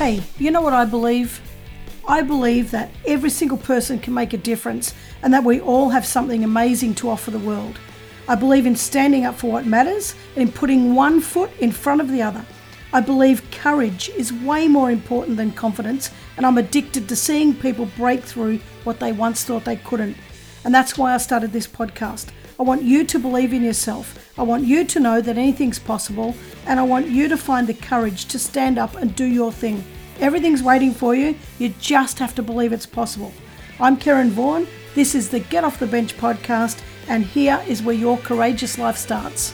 Hey, you know what I believe? I believe that every single person can make a difference and that we all have something amazing to offer the world. I believe in standing up for what matters and in putting one foot in front of the other. I believe courage is way more important than confidence, and I'm addicted to seeing people break through what they once thought they couldn't. And that's why I started this podcast. I want you to believe in yourself. I want you to know that anything's possible, and I want you to find the courage to stand up and do your thing. Everything's waiting for you. You just have to believe it's possible. I'm Karen Vaughan. This is the Get Off the Bench podcast, and here is where your courageous life starts.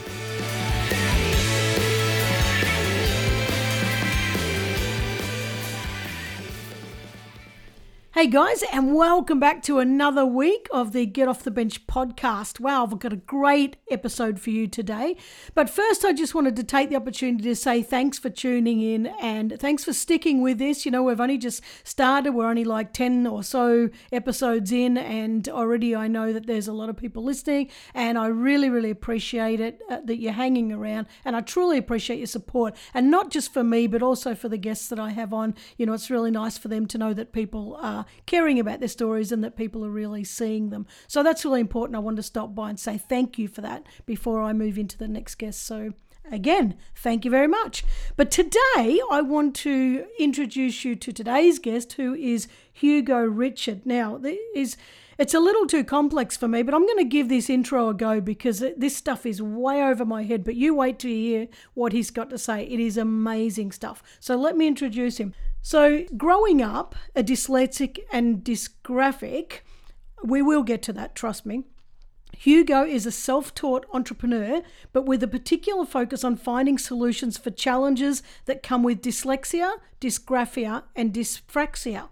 Hey guys, and welcome back to another week of the Get Off the Bench podcast. Wow, I've got a great episode for you today. But first, I just wanted to take the opportunity to say thanks for tuning in and thanks for sticking with this. You know, we've only just started, we're only like 10 or so episodes in, and already I know that there's a lot of people listening, and I really, really appreciate it uh, that you're hanging around, and I truly appreciate your support, and not just for me, but also for the guests that I have on. You know, it's really nice for them to know that people are caring about their stories and that people are really seeing them. So that's really important. I wanted to stop by and say thank you for that before I move into the next guest. So Again, thank you very much. But today I want to introduce you to today's guest, who is Hugo Richard. Now, is it's a little too complex for me, but I'm going to give this intro a go because this stuff is way over my head. But you wait to hear what he's got to say. It is amazing stuff. So let me introduce him. So, growing up a dyslexic and dysgraphic, we will get to that, trust me. Hugo is a self taught entrepreneur, but with a particular focus on finding solutions for challenges that come with dyslexia, dysgraphia, and dyspraxia.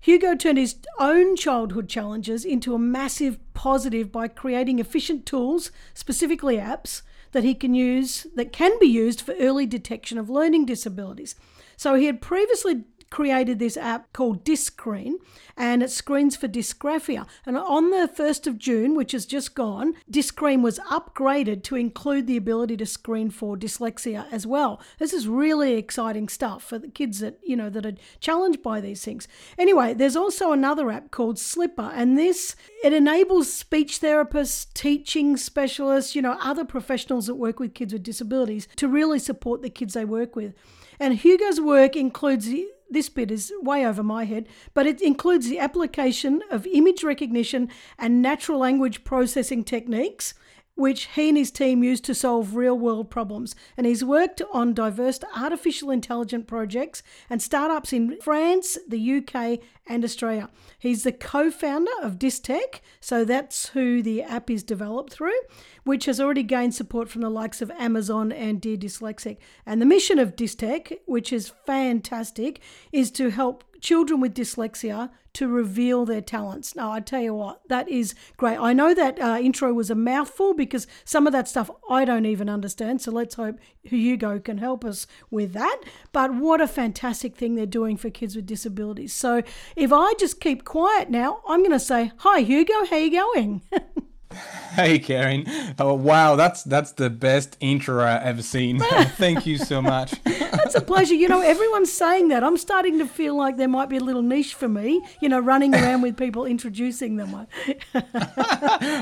Hugo turned his own childhood challenges into a massive positive by creating efficient tools, specifically apps, that he can use that can be used for early detection of learning disabilities. So he had previously created this app called Dyscreen and it screens for dysgraphia. And on the 1st of June, which has just gone, Dyscreen was upgraded to include the ability to screen for dyslexia as well. This is really exciting stuff for the kids that, you know, that are challenged by these things. Anyway, there's also another app called Slipper and this it enables speech therapists, teaching specialists, you know, other professionals that work with kids with disabilities to really support the kids they work with. And Hugo's work includes this bit is way over my head, but it includes the application of image recognition and natural language processing techniques which he and his team use to solve real world problems. And he's worked on diverse artificial intelligence projects and startups in France, the UK, and Australia. He's the co founder of Dystech, so that's who the app is developed through, which has already gained support from the likes of Amazon and Dear Dyslexic. And the mission of Dystech, which is fantastic, is to help children with dyslexia to reveal their talents. Now, I tell you what, that is great. I know that uh, intro was a mouthful because some of that stuff I don't even understand. So let's hope Hugo can help us with that. But what a fantastic thing they're doing for kids with disabilities. So if I just keep quiet now, I'm going to say, Hi, Hugo, how you going? Hey Karen. Oh wow, that's that's the best intro I've ever seen. Thank you so much. that's a pleasure. You know, everyone's saying that. I'm starting to feel like there might be a little niche for me, you know, running around with people introducing them.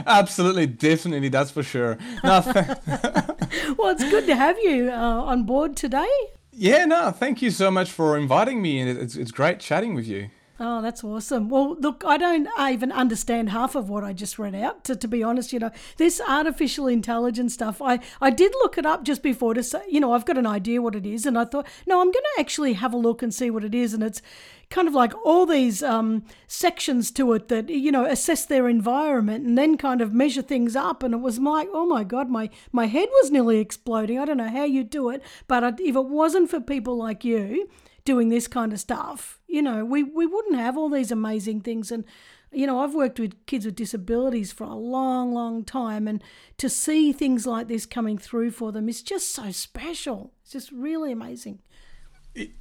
Absolutely, definitely, that's for sure. No, well, it's good to have you uh, on board today. Yeah, no, thank you so much for inviting me, and it's, it's great chatting with you. Oh, that's awesome. Well, look, I don't even understand half of what I just read out, to, to be honest. You know, this artificial intelligence stuff, I, I did look it up just before to say, you know, I've got an idea what it is. And I thought, no, I'm going to actually have a look and see what it is. And it's kind of like all these um, sections to it that, you know, assess their environment and then kind of measure things up. And it was like, oh my God, my, my head was nearly exploding. I don't know how you do it. But if it wasn't for people like you, doing this kind of stuff, you know, we, we wouldn't have all these amazing things. And, you know, I've worked with kids with disabilities for a long, long time. And to see things like this coming through for them is just so special. It's just really amazing.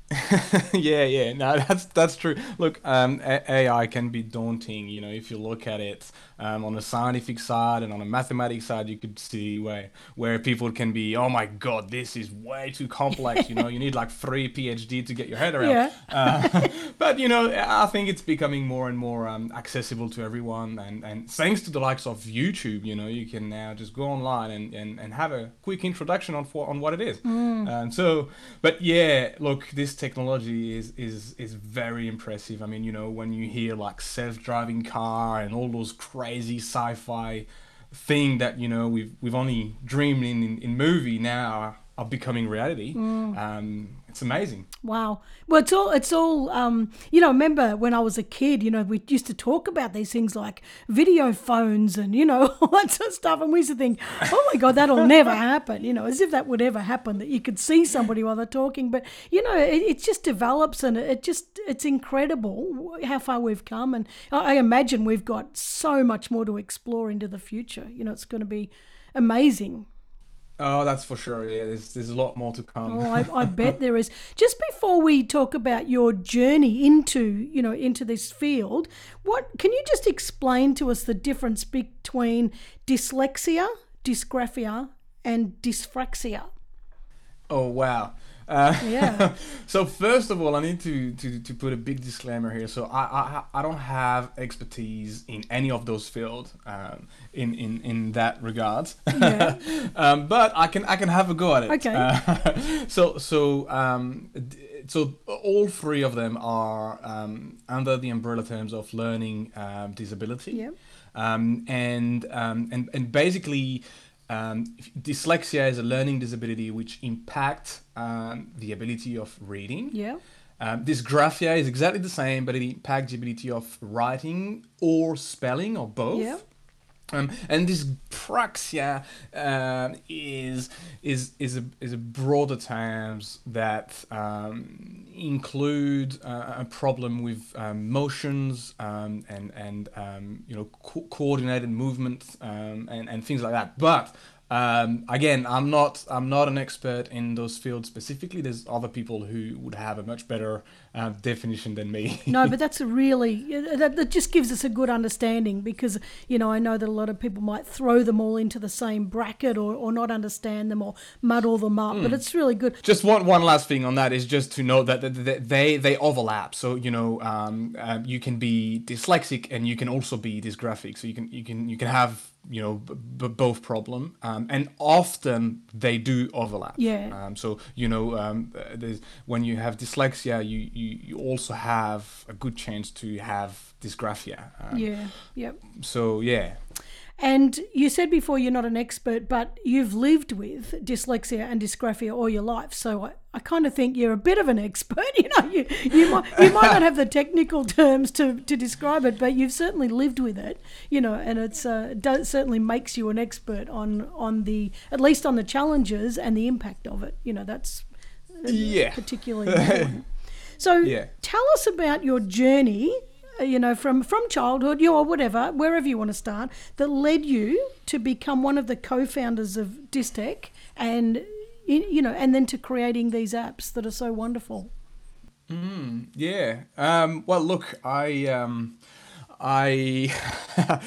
yeah, yeah, no, that's that's true. Look, um, AI can be daunting. You know, if you look at it um, on a scientific side and on a mathematics side, you could see where where people can be, oh my god, this is way too complex. you know, you need like three PhD to get your head around. Yeah. Uh, but you know, I think it's becoming more and more um, accessible to everyone, and and thanks to the likes of YouTube, you know, you can now just go online and and, and have a quick introduction on for, on what it is. Mm. And so, but yeah, look, this technology is is is very impressive. I mean, you know, when you hear like self-driving car and all those crazy sci-fi thing that you know we've we've only dreamed in in, in movie now are becoming reality. Um, it's amazing. Wow. Well, it's all, it's all, um, you know, remember when I was a kid, you know, we used to talk about these things like video phones and, you know, all that sort of stuff. And we used to think, oh my God, that'll never happen, you know, as if that would ever happen, that you could see somebody while they're talking. But, you know, it, it just develops and it just, it's incredible how far we've come. And I I imagine we've got so much more to explore into the future. You know, it's going to be amazing. Oh, that's for sure. Yeah, there's there's a lot more to come. Oh, I, I bet there is. Just before we talk about your journey into, you know, into this field, what can you just explain to us the difference between dyslexia, dysgraphia, and dyspraxia? Oh wow. Uh, Yeah. so first of all, I need to, to, to put a big disclaimer here. So I, I I don't have expertise in any of those fields um, in, in in that regard. Yeah. um, but I can I can have a go at it. Okay. Uh, so so um, so all three of them are um, under the umbrella terms of learning um, disability. Yeah. Um, and, um, and and basically, um, dyslexia is a learning disability which impacts um, the ability of reading. Yeah. Um, dysgraphia is exactly the same, but it impacts the ability of writing or spelling or both. Yeah. Um, and dyspraxia uh, is is is a is a broader terms that um, include uh, a problem with um, motions um, and and um, you know co- coordinated movements um, and and things like that. But um, again, I'm not I'm not an expert in those fields specifically. There's other people who would have a much better uh, definition than me. No, but that's a really that, that just gives us a good understanding because you know I know that a lot of people might throw them all into the same bracket or, or not understand them or muddle them up, but it's really good. Just one one last thing on that is just to note that, that, they they overlap. So you know, um, um, you can be dyslexic and you can also be dysgraphic. So you can you can you can have you know b- b- both problem, um, and often they do overlap. Yeah. Um, so you know, um, uh, when you have dyslexia, you, you you also have a good chance to have dysgraphia. Um, Yeah, yep. So yeah. And you said before you're not an expert, but you've lived with dyslexia and dysgraphia all your life. So I, I kind of think you're a bit of an expert. You know, you, you might you might not have the technical terms to, to describe it, but you've certainly lived with it. You know, and it's uh, does, certainly makes you an expert on on the at least on the challenges and the impact of it. You know, that's Yeah. particularly important. So Yeah. tell us about your journey, you know, from, from childhood, you or whatever, wherever you want to start, that led you to become one of the co-founders of Dystech and, you know, and then to creating these apps that are so wonderful. Yeah. Um, well, look, I um, I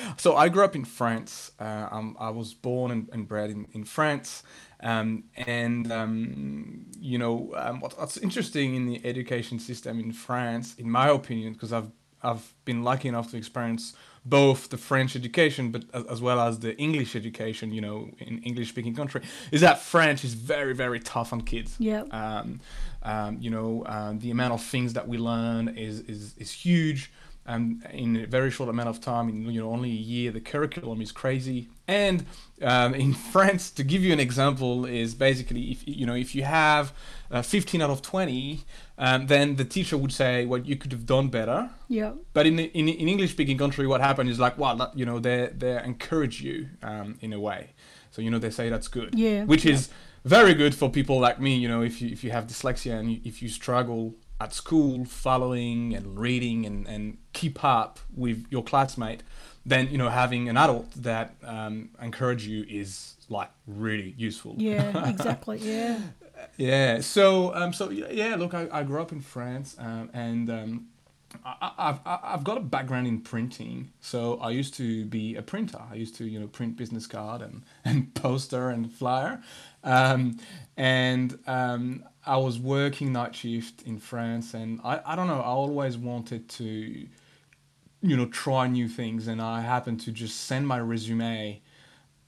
so I grew up in France. Uh, um, I was born and, and bred in, in France. Um, and um, you know um, what, what's interesting in the education system in France, in my opinion, because I've I've been lucky enough to experience both the French education, but as, as well as the English education. You know, in English-speaking country, is that French is very very tough on kids. Yeah. Um, um, you know, um, the amount of things that we learn is is, is huge. Um, in a very short amount of time, in you know only a year, the curriculum is crazy. And um, in France, to give you an example, is basically if you know if you have uh, 15 out of 20, um, then the teacher would say, "Well, you could have done better." Yeah. But in in, in English speaking country, what happened is like, well, that, you know, they they encourage you um, in a way. So you know they say that's good. Yeah, Which yeah. is very good for people like me. You know, if you if you have dyslexia and you, if you struggle at school following and reading and and keep up with your classmate, then you know having an adult that um, encourage you is like really useful. Yeah, exactly. Yeah. yeah. So, um, so yeah. Look, I, I grew up in France, um, and um, I, I've I've got a background in printing. So I used to be a printer. I used to you know print business card and and poster and flyer, um, and um, I was working night shift in France, and I I don't know. I always wanted to, you know, try new things, and I happened to just send my resume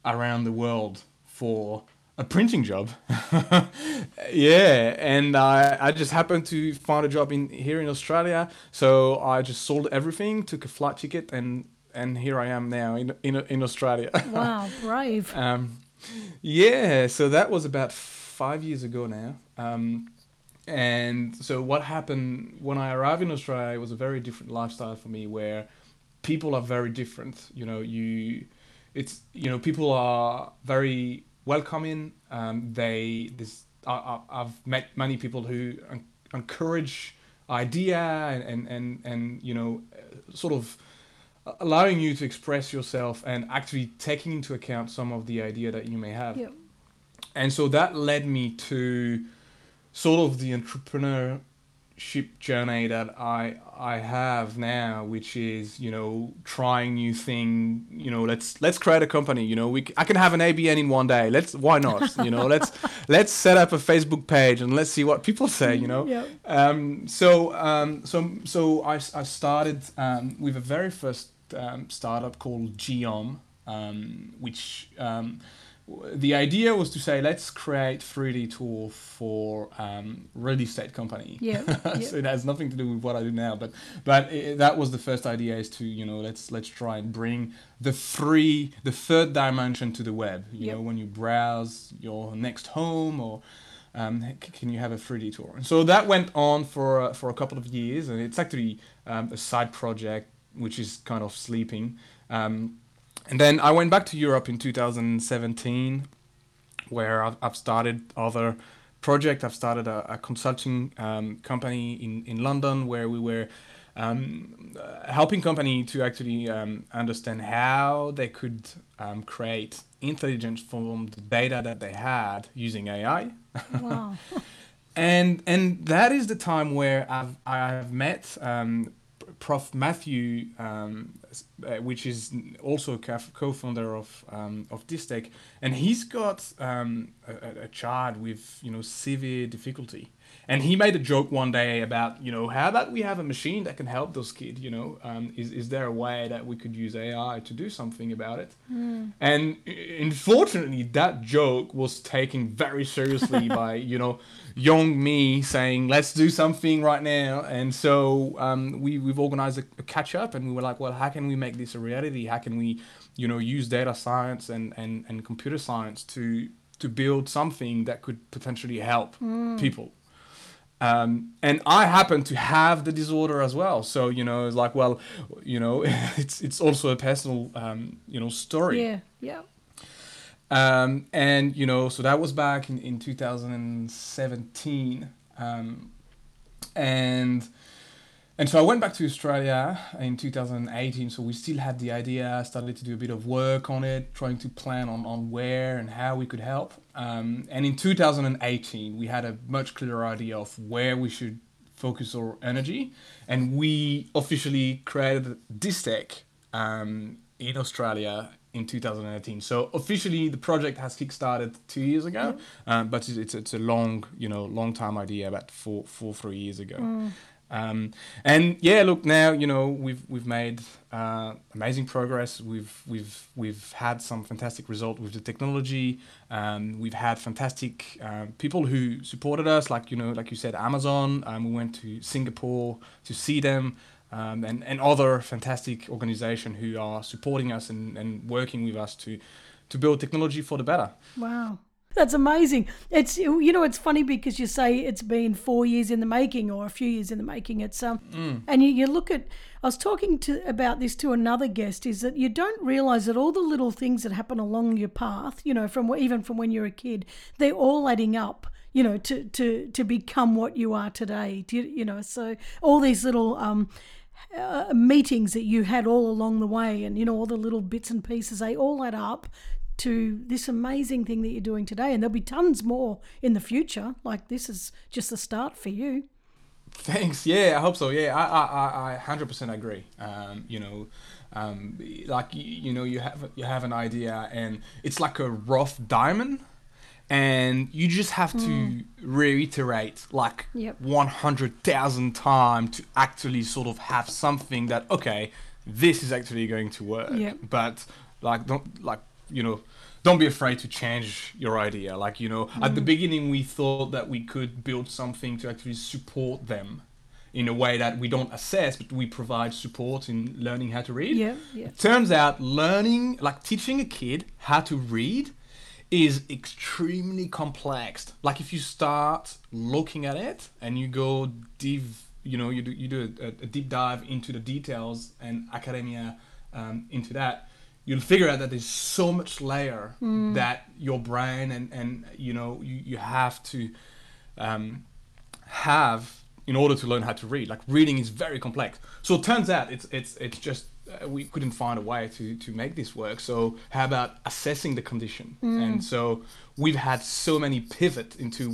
around the world for a printing job. yeah, and I, I just happened to find a job in here in Australia, so I just sold everything, took a flight ticket, and and here I am now in in, in Australia. Wow, brave. um, yeah, so that was about five years ago now. Um, and so what happened when I arrived in Australia? Was a very different lifestyle for me, where people are very different. You know, you, it's you know people are very welcoming. Um, they this I, I've met many people who encourage idea and, and and and you know sort of allowing you to express yourself and actually taking into account some of the idea that you may have. Yep. And so that led me to sort of the entrepreneurship journey that I I have now, which is you know trying new thing. You know, let's let's create a company. You know, we I can have an ABN in one day. Let's why not? You know, let's let's set up a Facebook page and let's see what people say. You know. Yep. Um, so um, so so I, I started um, with a very first um, startup called Geom, um, which um, the idea was to say let's create 3D tool for um, real estate company. Yeah, yeah. so it has nothing to do with what I do now, but but i that was the first idea is to you know let's let's try and bring the three the third dimension to the web. You Yep. know when you browse your next home or um, can you have a 3D tour? And so that went on for uh, for a couple of years, and it's actually um, a side project which is kind of sleeping. Um, and then I went back to Europe in 2017, where I've, I've started other project. I've started a, a consulting um, company in, in London where we were um, helping company to actually um, understand how they could um, create intelligence from the data that they had using AI Wow. and and that is the time where I've I've met um, Prof. Matthew, um, uh, which is also co-founder of um, of Dystech, and he's got um, a, a- a child with you know severe difficulty, and he made a joke one day about you know how about we have a machine that can help those kids, you know, um, is is there a way that we could use AI to do something about it? And unfortunately, that joke was taken very seriously by you know young me saying, "Let's do something right now." And so um, we we've organized a, a catch up, and we were like, "Well, how can we make this a reality? How can we, you know, use data science and and, and computer science to to build something that could potentially help people?" Um, and I happen to have the disorder as well, so you know, it's like, well, you know, it's it's also a personal, um, you know, story. Yeah, yeah. Um, and you know, so that was back in, in 2017. Um, and and so I went back to Australia in 2018. So we still had the idea. I started to do a bit of work on it, trying to plan on, on where and how we could help. Um, and in 2018, we had a much clearer idea of where we should focus our energy. And we officially created Dystech um, in Australia in 2018. So officially, the project has kickstarted two years ago, um, but it's, it's it's a long you know long time idea, about four four three years ago. Um, and yeah, look now you know we've we've made uh, amazing progress. We've we've we've had some fantastic result with the technology. Um, we've had fantastic um, people who supported us, like you know like you said, Amazon. Um, we went to Singapore to see them um, and, and other fantastic organizations who are supporting us and, and working with us to, to build technology for the better. Wow. That's amazing. It's you know it's funny because you say it's been four years in the making or a few years in the making. It's um and you, you look at I was talking to about this to another guest is that you don't realize that all the little things that happen along your path, you know, from even from when you're a kid, they're all adding up you know to to to become what you are today you, you know so all these little um uh, meetings that you had all along the way and you know all the little bits and pieces they all add up to this amazing thing that you're doing today. And there'll be tons more in the future. Like this is just the start for you. Thanks. Yeah, I hope so. Yeah, I I I hundred percent agree. Um, you know, um, like you, you know, you have you have an idea, and it's like a rough diamond, and you just have to Mm. reiterate like Yep. one hundred thousand times to actually sort of have something that okay, this is actually going to work. Yep. But like don't like you know don't be afraid to change your idea like you know at the Mm. beginning we thought that we could build something to actually support them in a way that we don't assess but we provide support in learning how to read Yeah, yeah. it turns out learning like teaching a kid how to read is extremely complex like if you start looking at it and you go deep you know you do you do a, a deep dive into the details and academia um, into that you'll figure out that there's so much layer that your brain and and you know you, you have to um, have in order to learn how to read. Like reading is very complex. So it turns out it's it's it's just Uh, we couldn't find a way to to make this work so how about assessing the condition mm. and so we've had so many pivot into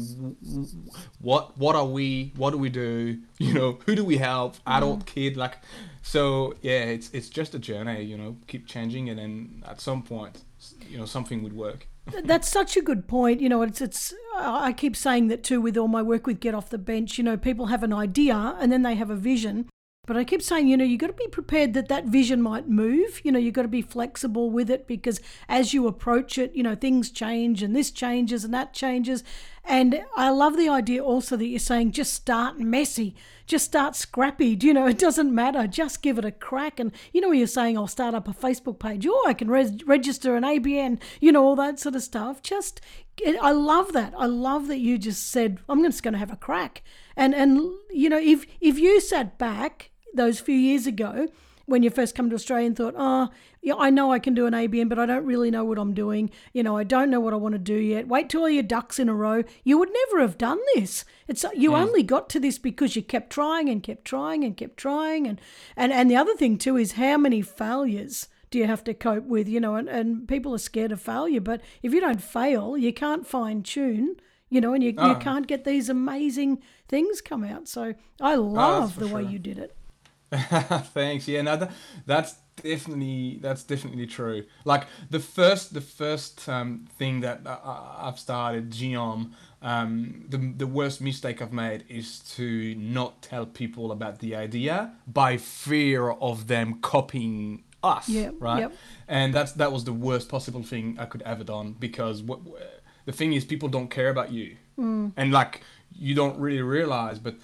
what what are we what do we do you know who do we help mm. adult kid like so yeah it's it's just a journey you know keep changing and then at some point you know something would work That's such a good point. You know, it's it's. I keep saying that too with all my work with Get Off the Bench. You know, people have an idea and then they have a vision, but I keep saying, you know, you've got to be prepared that that vision might move. You know, you've got to be flexible with it because as you approach it, you know, things change and this changes and that changes. And I love the idea also that you're saying just start messy, just start scrappy. Do You know, it doesn't matter. Just give it a crack. And you know, you're saying I'll start up a Facebook page. Oh, I can res- register an ABN. You know, all that sort of stuff. Just, I love that. I love that you just said I'm just going to have a crack. And and you know, if if you sat back those few years ago when you first come to Australia and thought, oh, yeah, I know I can do an ABN, but I don't really know what I'm doing. You know, I don't know what I want to do yet. Wait till all your ducks in a row. You would never have done this. It's you only got to this because you kept trying and kept trying and kept trying. And and and the other thing too is how many failures do you have to cope with? You know, and, and people are scared of failure, but if you don't fail, you can't fine tune. You know, and you, you Ah. can't get these amazing things come out. So I love for the way you did it. Thanks. Yeah, no, that, that's definitely that's definitely true. Like the first the first um, thing that I- I've started Geom, um, the the worst mistake I've made is to not tell people about the idea by fear of them copying us. Yeah, Right. yep. And that's that was the worst possible thing I could ever done because what the thing is people don't care about you and like you don't really realize but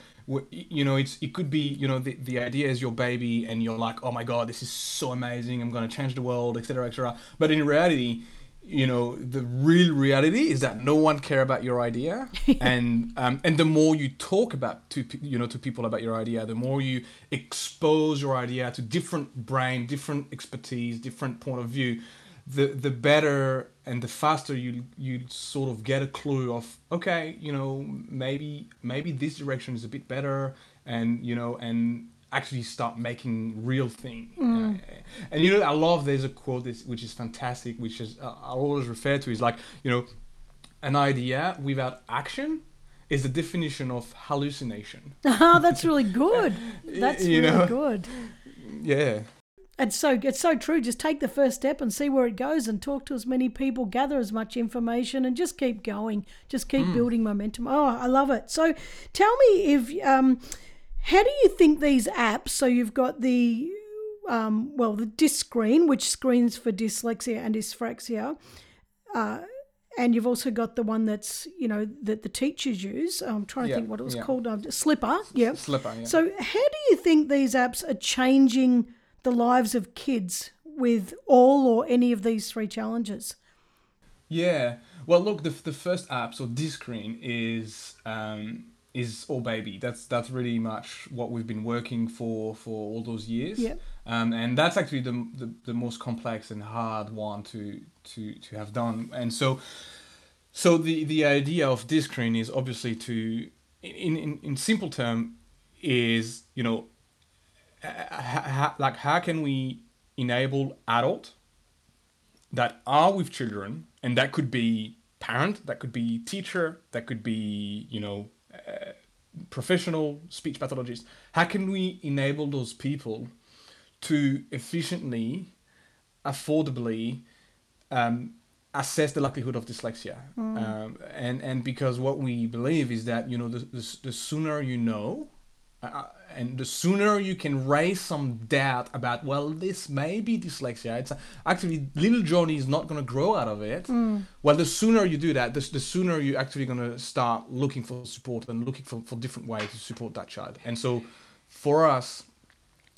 you know it's it could be you know the, the idea is your baby and you're like oh my god this is so amazing. I'm going to change the world etc etc but in reality you know the real reality is that no one care about your idea. And um, and the more you talk about to you know to people about your idea the more you expose your idea to different brain different expertise different point of view the the better and the faster you you sort of get a clue of okay you know maybe maybe this direction is a bit better and you know and actually start making real thing Uh, and you know i love there's a quote which is fantastic which is uh, i always refer to is like you know an idea without action is the definition of hallucination Ah, that's really good. That's you really know. good. yeah It's so it's so true. Just take the first step and see where it goes, and talk to as many people, gather as much information, and just keep going. Just keep building momentum. Oh, I love it. So, tell me if um, how do you think these apps? So you've got the um, well, the disc screen, which screens for dyslexia and dyspraxia. Uh, and you've also got the one that's you know that the teachers use. I'm trying to Yeah, think what it was yeah. called. Um, Slipper. Yeah. slipper yeah So, how do you think these apps are changing the lives of kids with all or any of these three challenges? Yeah. Well, look, the, the first app, so Dyscreen, is um, is all baby. That's that's really much what we've been working for for all those years. Yeah. Um, and that's actually the, the the most complex and hard one to to to have done. And so, so the the idea of Dyscreen is obviously to, in in in simple term, is you know, ha- like how can we enable adult that are with children, and that could be parent, that could be teacher, that could be you know uh, professional speech pathologist. How can we enable those people to efficiently, affordably um, assess the likelihood of dyslexia? Um, and and because what we believe is that you know the the, the sooner you know, uh, and the sooner you can raise some doubt about well this may be dyslexia it's actually little johnny is not going to grow out of it. Well the sooner you do that the, the sooner you're actually going to start looking for support and looking for, for different ways to support that child. And so for us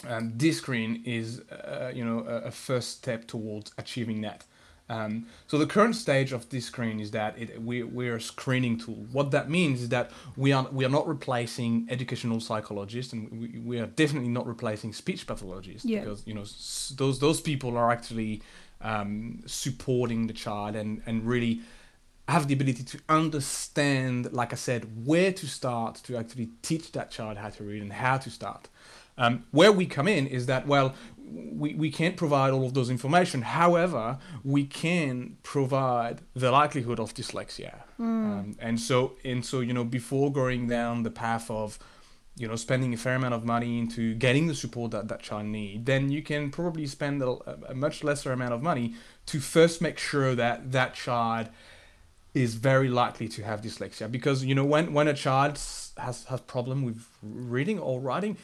um, Dyscreen is uh, you know a, a first step towards achieving that um, so the current stage of Dyscreen is that it, we, we're a screening tool. What that means is that we are we are not replacing educational psychologists, and we, we are definitely not replacing speech pathologists Yeah. because you know s- those those people are actually um, supporting the child and and really have the ability to understand, like I said, where to start to actually teach that child how to read and how to start. Um, where we come in is that, well, we, we can't provide all of those information. However, we can provide the likelihood of dyslexia. Um, and so, and so, you know, before going down the path of, you know, spending a fair amount of money into getting the support that that child need, then you can probably spend a, a much lesser amount of money to first make sure that that child is very likely to have dyslexia because you know when when a child has has problem with reading or writing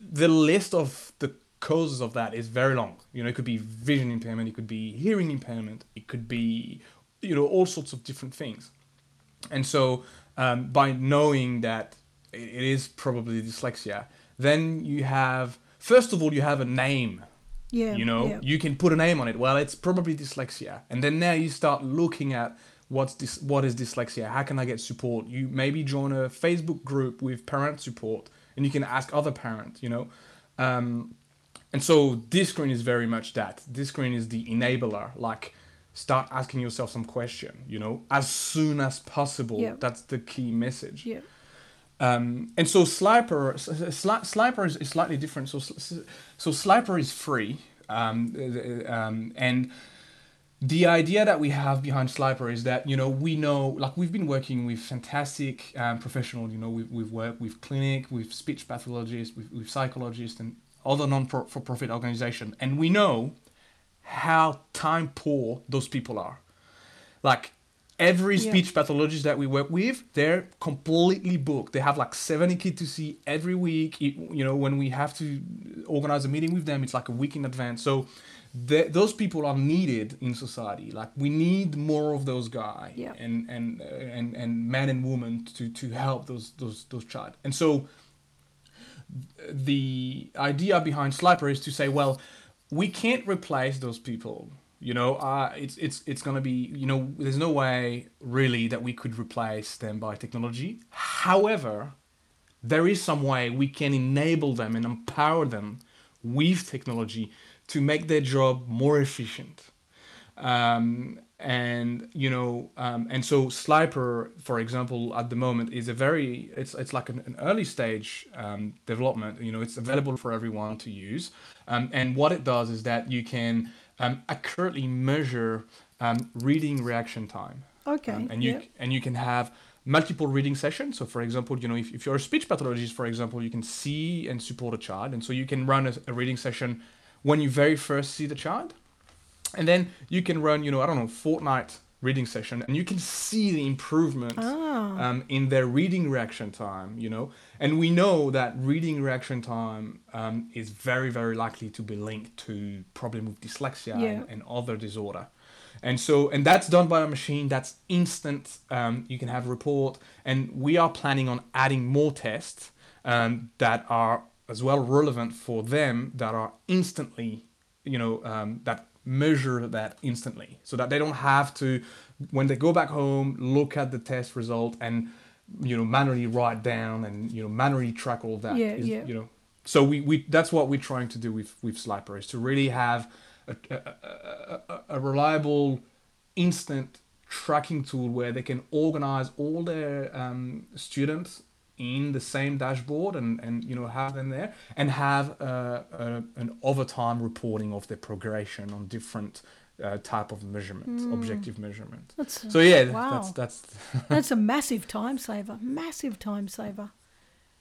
the list of the causes of that is very long. You know it could be vision impairment it could be hearing impairment it could be you know all sorts of different things. And so um, by knowing that it is probably dyslexia then you have first of all you have a name Yeah. you know? yeah. you can put a name on it. Well it's probably dyslexia. And then now you start looking at what's this what is dyslexia? How can i get support? You maybe join a facebook group with parent support and you can ask other parents you know? Um, and so Dyscreen is very much that Dyscreen is the enabler like start asking yourself some question you know as soon as possible Yeah. that's the key message yeah. um, and so Sliper, Sli- Sliper is, is slightly different. So, so Sliper is free, um, um, and the idea that we have behind Sliper is that you know we know like we've been working with fantastic um, professionals. You know we've, we've worked with clinic, with speech pathologists, with, with psychologists, and other non-for-profit organization, and we know how time poor those people are. Like every Yeah. speech pathologist that we work with, they're completely booked. They have like 70 kids to see every week. It- you know, when we have to organize a meeting with them, it's like a week in advance. So th- those people are needed in society. Like we need more of those guys Yeah. and and and and men and women to to help those those those child. And so the idea behind Sliper is to say, well, we can't replace those people. You know, uh, it's it's it's gonna be you know, there's no way really that we could replace them by technology. However, there is some way we can enable them and empower them with technology to make their job more efficient. Um, and you know, um, and so Sliper, for example, at the moment is a very it's it's like an, an early stage um, development. You know, it's available for everyone to use. Um, and what it does is that you can um, accurately measure um, reading reaction time. Okay. Um, and you yeah. and you can have multiple reading sessions. So, for example, you know, if, if you're a speech pathologist, for example, you can see and support a child, and so you can run a, a reading session when you very first see the child, and then you can run, you know, I don't know, fortnight reading session, and you can see the improvement Ah. um, in their reading reaction time. You know, and we know that reading reaction time um, is very very likely to be linked to problem with dyslexia Yeah. and, and other disorder and so and that's done by a machine that's instant um, you can have a report and we are planning on adding more tests um, that are as well relevant for them that are instantly you know um, that measure that instantly so that they don't have to when they go back home look at the test result and you know manually write down and you know manually track all that Yeah, is- yeah. you know so we, we that's what we're trying to do with with Sliper is to really have a, a, a, a, a reliable instant tracking tool where they can organize all their um, students in the same dashboard and, and you know have them there and have uh, a, an overtime reporting of their progression on different uh, type of measurement, objective measurement. That's, So yeah, wow. that's that's. That's a massive time saver. Massive time saver.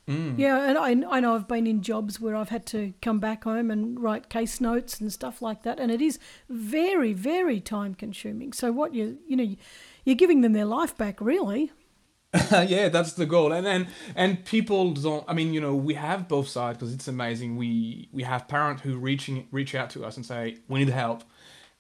Mm. Yeah, and I, I know I've been in jobs where I've had to come back home and write case notes and stuff like that, and it is very, very time consuming. So what you you know, you're giving them their life back, really. yeah, that's the goal, and and and people don't. I mean, you know, we have both sides because it's amazing. We we have parents who reaching reach out to us and say we need help,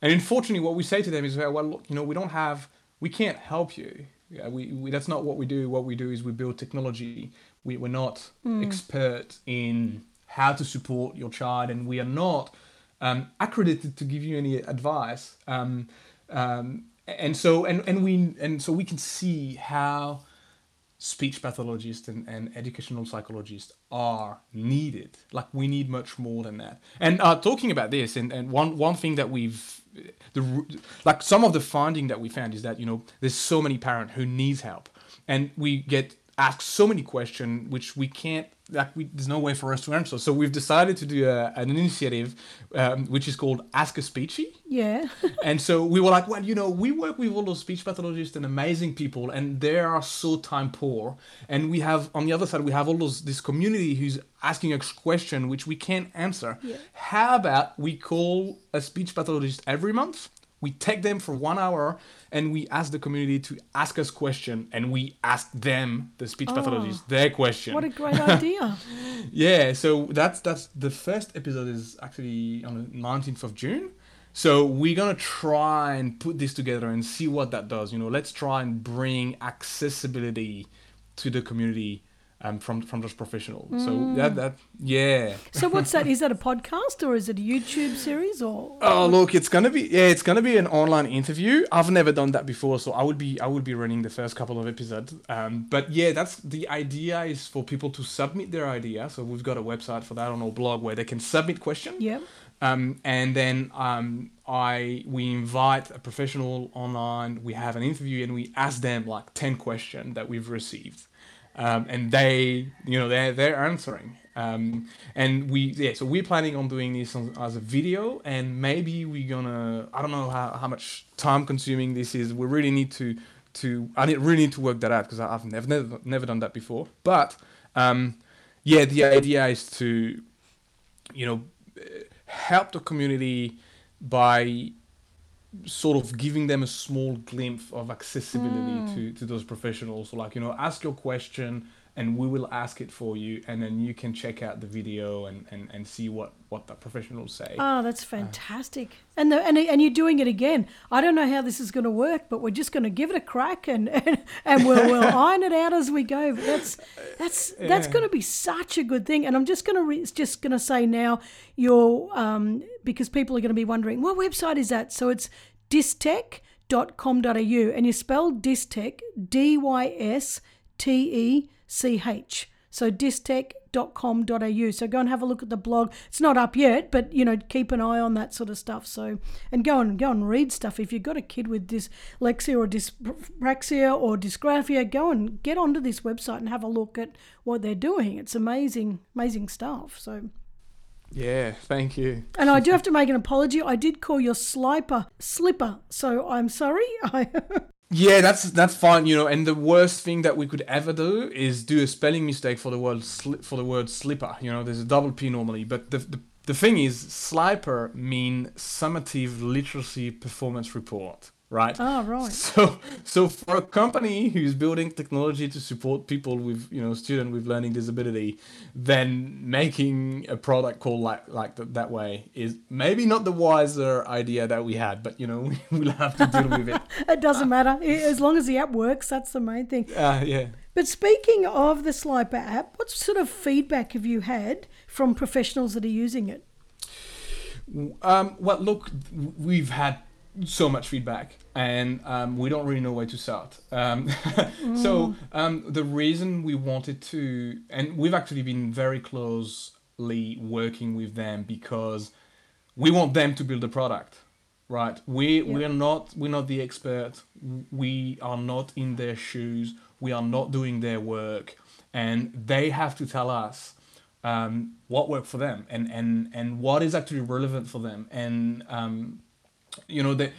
and unfortunately, what we say to them is, well, look, you know, we don't have, we can't help you. Yeah, we, we that's not what we do. What we do is we build technology. We we're not expert in how to support your child, and we are not um, accredited to give you any advice. Um, um, and so and and we and so we can see how speech pathologists and, and educational psychologists are needed. Like we need much more than that. And uh, talking about this, and, and one one thing that we've the like some of the finding that we found is that you know there's so many parents who needs help, and we get asked so many questions which we can't like we, there's no way for us to answer. So we've decided to do a, an initiative um, which is called Ask a Speechy Yeah. and so we were like, well, you know, we work with all those speech pathologists and amazing people, and they are so time poor. And we have on the other side, we have all those this community who's asking us question which we can't answer. Yeah. How about we call a speech pathologist every month? We take them for one hour and we ask the community to ask us question, and we ask them, the speech Oh. pathologist, their question. what a great idea. Yeah, so that's that's the first episode is actually on the nineteenth of June. So we're gonna try and put this together and see what that does. You know, let's try and bring accessibility to the community um, from from those professionals. So that that yeah. So what's that? Is that a podcast or is it a YouTube series or? Oh look, it's gonna be yeah, it's gonna be an online interview. I've never done that before, so I would be I would be running the first couple of episodes. Um, but yeah, that's the idea is for people to submit their idea. So we've got a website for that on our blog where they can submit questions. Yeah. Um, and then um, I we invite a professional online. We have an interview and we ask them like ten questions that we've received, um, and they you know they're they're answering. Um, and we yeah so we're planning on doing this on, as a video and maybe we're gonna I don't know how, how much time consuming this is. We really need to to I need, really need to work that out because I've never, never never done that before. But um, yeah, the idea is to you know help the community by sort of giving them a small glimpse of accessibility to, to those professionals. So like, you know, ask your question and we will ask it for you and then you can check out the video and, and, and see what, what the professionals say. Oh, that's fantastic. And the, and and you're doing it again. I don't know how this is going to work, but we're just going to give it a crack and and, and we'll, we'll iron it out as we go. But that's that's that's going to be such a good thing. And I'm just going to re- just going to say now your um because people are going to be wondering what website is that. So it's dystech.com.au and you spell dystech D Y S T E C H. So dystech.com.au. So go and have a look at the blog. It's not up yet, but you know, keep an eye on that sort of stuff. So and go and go and read stuff. If you've got a kid with dyslexia or dyspraxia or dysgraphia, go and get onto this website and have a look at what they're doing. It's amazing, amazing stuff. So Yeah, thank you. and I do have to make an apology. I did call your sliper slipper, so I'm sorry. I Yeah, that's that's fine, you know. And the worst thing that we could ever do is do a spelling mistake for the word sli- for the word slipper. You know, there's a double p normally, but the the, the thing is, sliper mean summative literacy performance report, right? oh right. So, so for a company who's building technology to support people with, you know, student with learning disability, then making a product called like like that, that way is maybe not the wiser idea that we had, but you know, we'll have to deal with it. It doesn't matter as long as the app works. That's the main thing. Uh, yeah. But speaking of the Sliper app, what sort of feedback have you had from professionals that are using it? Um, well, look, we've had so much feedback, and um, we don't really know where to start. Um, So um, the reason we wanted to, and we've actually been very closely working with them because we want them to build a product, right? We Yeah. we're not we're not the expert. We are not in their shoes. We are not doing their work, and they have to tell us um, what worked for them and, and, and what is actually relevant for them. And um, you know, the,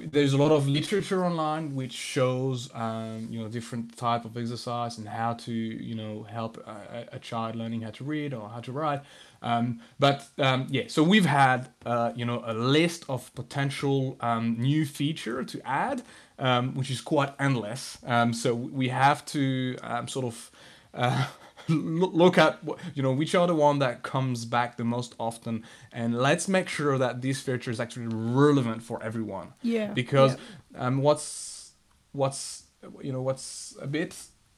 there's a lot of literature online which shows um, you know different type of exercise and how to you know help a, a child learning how to read or how to write. Um, but um, yeah so we've had uh, you know a list of potential um, new feature to add um, which is quite endless. Um, so we have to sort of uh, look at you know which are the one that comes back the most often and let's make sure that this feature is actually relevant for everyone yeah because yeah. um what's what's you know what's a bit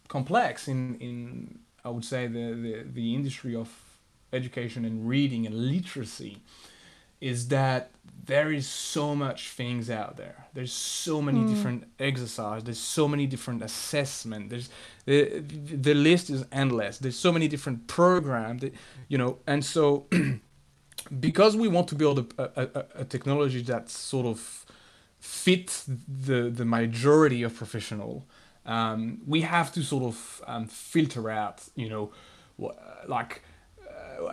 complex in in i would say the the, the industry of education and reading and literacy is that there is so much things out there there's so many mm. different exercises there's so many different assessment there's the, the list is endless there's so many different programs that, you know and so because we want to build a, a, a technology that sort of fits the the majority of professional um, we have to sort of um, filter out you know like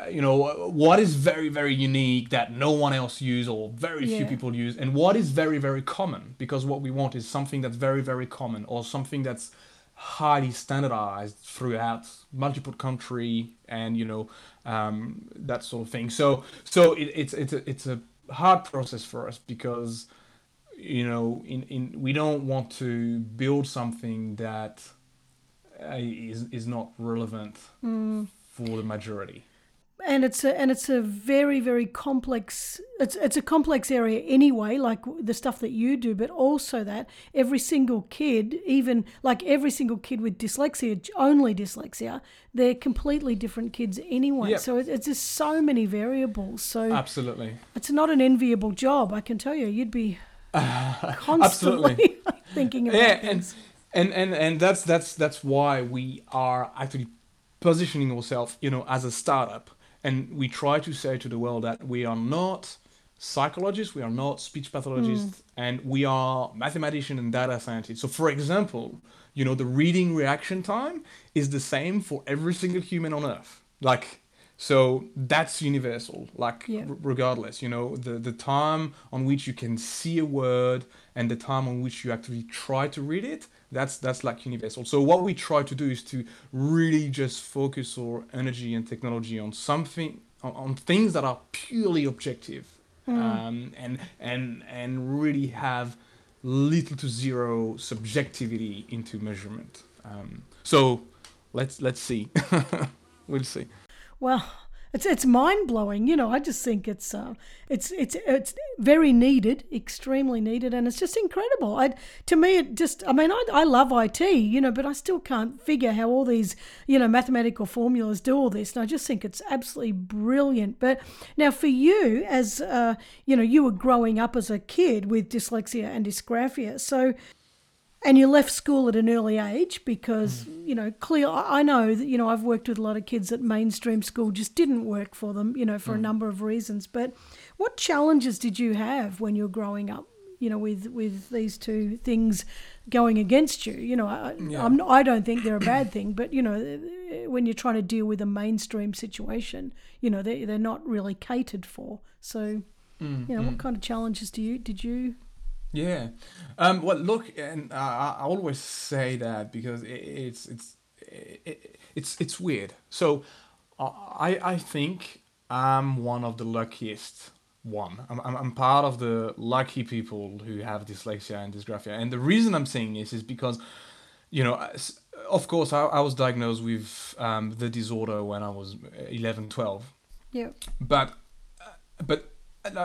you know what is very very unique that no one else use or very yeah. few people use and what is very very common because what we want is something that's very very common or something that's highly standardized throughout multiple country and you know um, that sort of thing so so it, it's it's a, it's a hard process for us because you know in, in we don't want to build something that uh, is is not relevant mm. for the majority and it's a and it's a very very complex it's it's a complex area anyway like the stuff that you do but also that every single kid even like every single kid with dyslexia only dyslexia they're completely different kids anyway. Yep. so it's just so many variables. So absolutely. it's not an enviable job i can tell you. You'd be uh, constantly thinking about yeah and, and and and that's that's that's why we are actually positioning ourselves you know as a startup and we try to say to the world that we are not psychologists, we are not speech pathologists, mm. and we are mathematicians and data scientists. So, for example, you know, the reading reaction time is the same for every single human on Earth. Like, so that's universal. Like, yeah. r- regardless, you know, the the time on which you can see a word and the time on which you actually try to read it that's that's like universal. So what we try to do is to really just focus our energy and technology on something on, on things that are purely objective mm. um, and and and really have little to zero subjectivity into measurement. Um, so let's let's see. We'll see. Well it's it's mind blowing. You know, I just think it's uh, it's it's it's very needed, extremely needed, and it's just incredible. I to me, it just I mean, I, I love IT, you know, but I still can't figure how all these you know mathematical formulas do all this, and I just think it's absolutely brilliant. But now for you, as uh, you know, you were growing up as a kid with dyslexia and dysgraphia, so and you left school at an early age because mm. you know clear i know that you know i've worked with a lot of kids at mainstream school just didn't work for them you know for mm. a number of reasons but what challenges did you have when you were growing up you know with with these two things going against you you know I, yeah. I'm, i don't think they're a bad thing but you know when you're trying to deal with a mainstream situation you know they, they're not really catered for so mm. you know what mm. kind of challenges do you did you yeah. Um, well, look, and I, I always say that because it, it's it's it, it's it's weird. So I I think I'm one of the luckiest one. I'm, I'm, I'm part of the lucky people who have dyslexia and dysgraphia. And the reason I'm saying this is because, you know, of course, I, I was diagnosed with um, the disorder when I was 11, 12. Yeah. But, but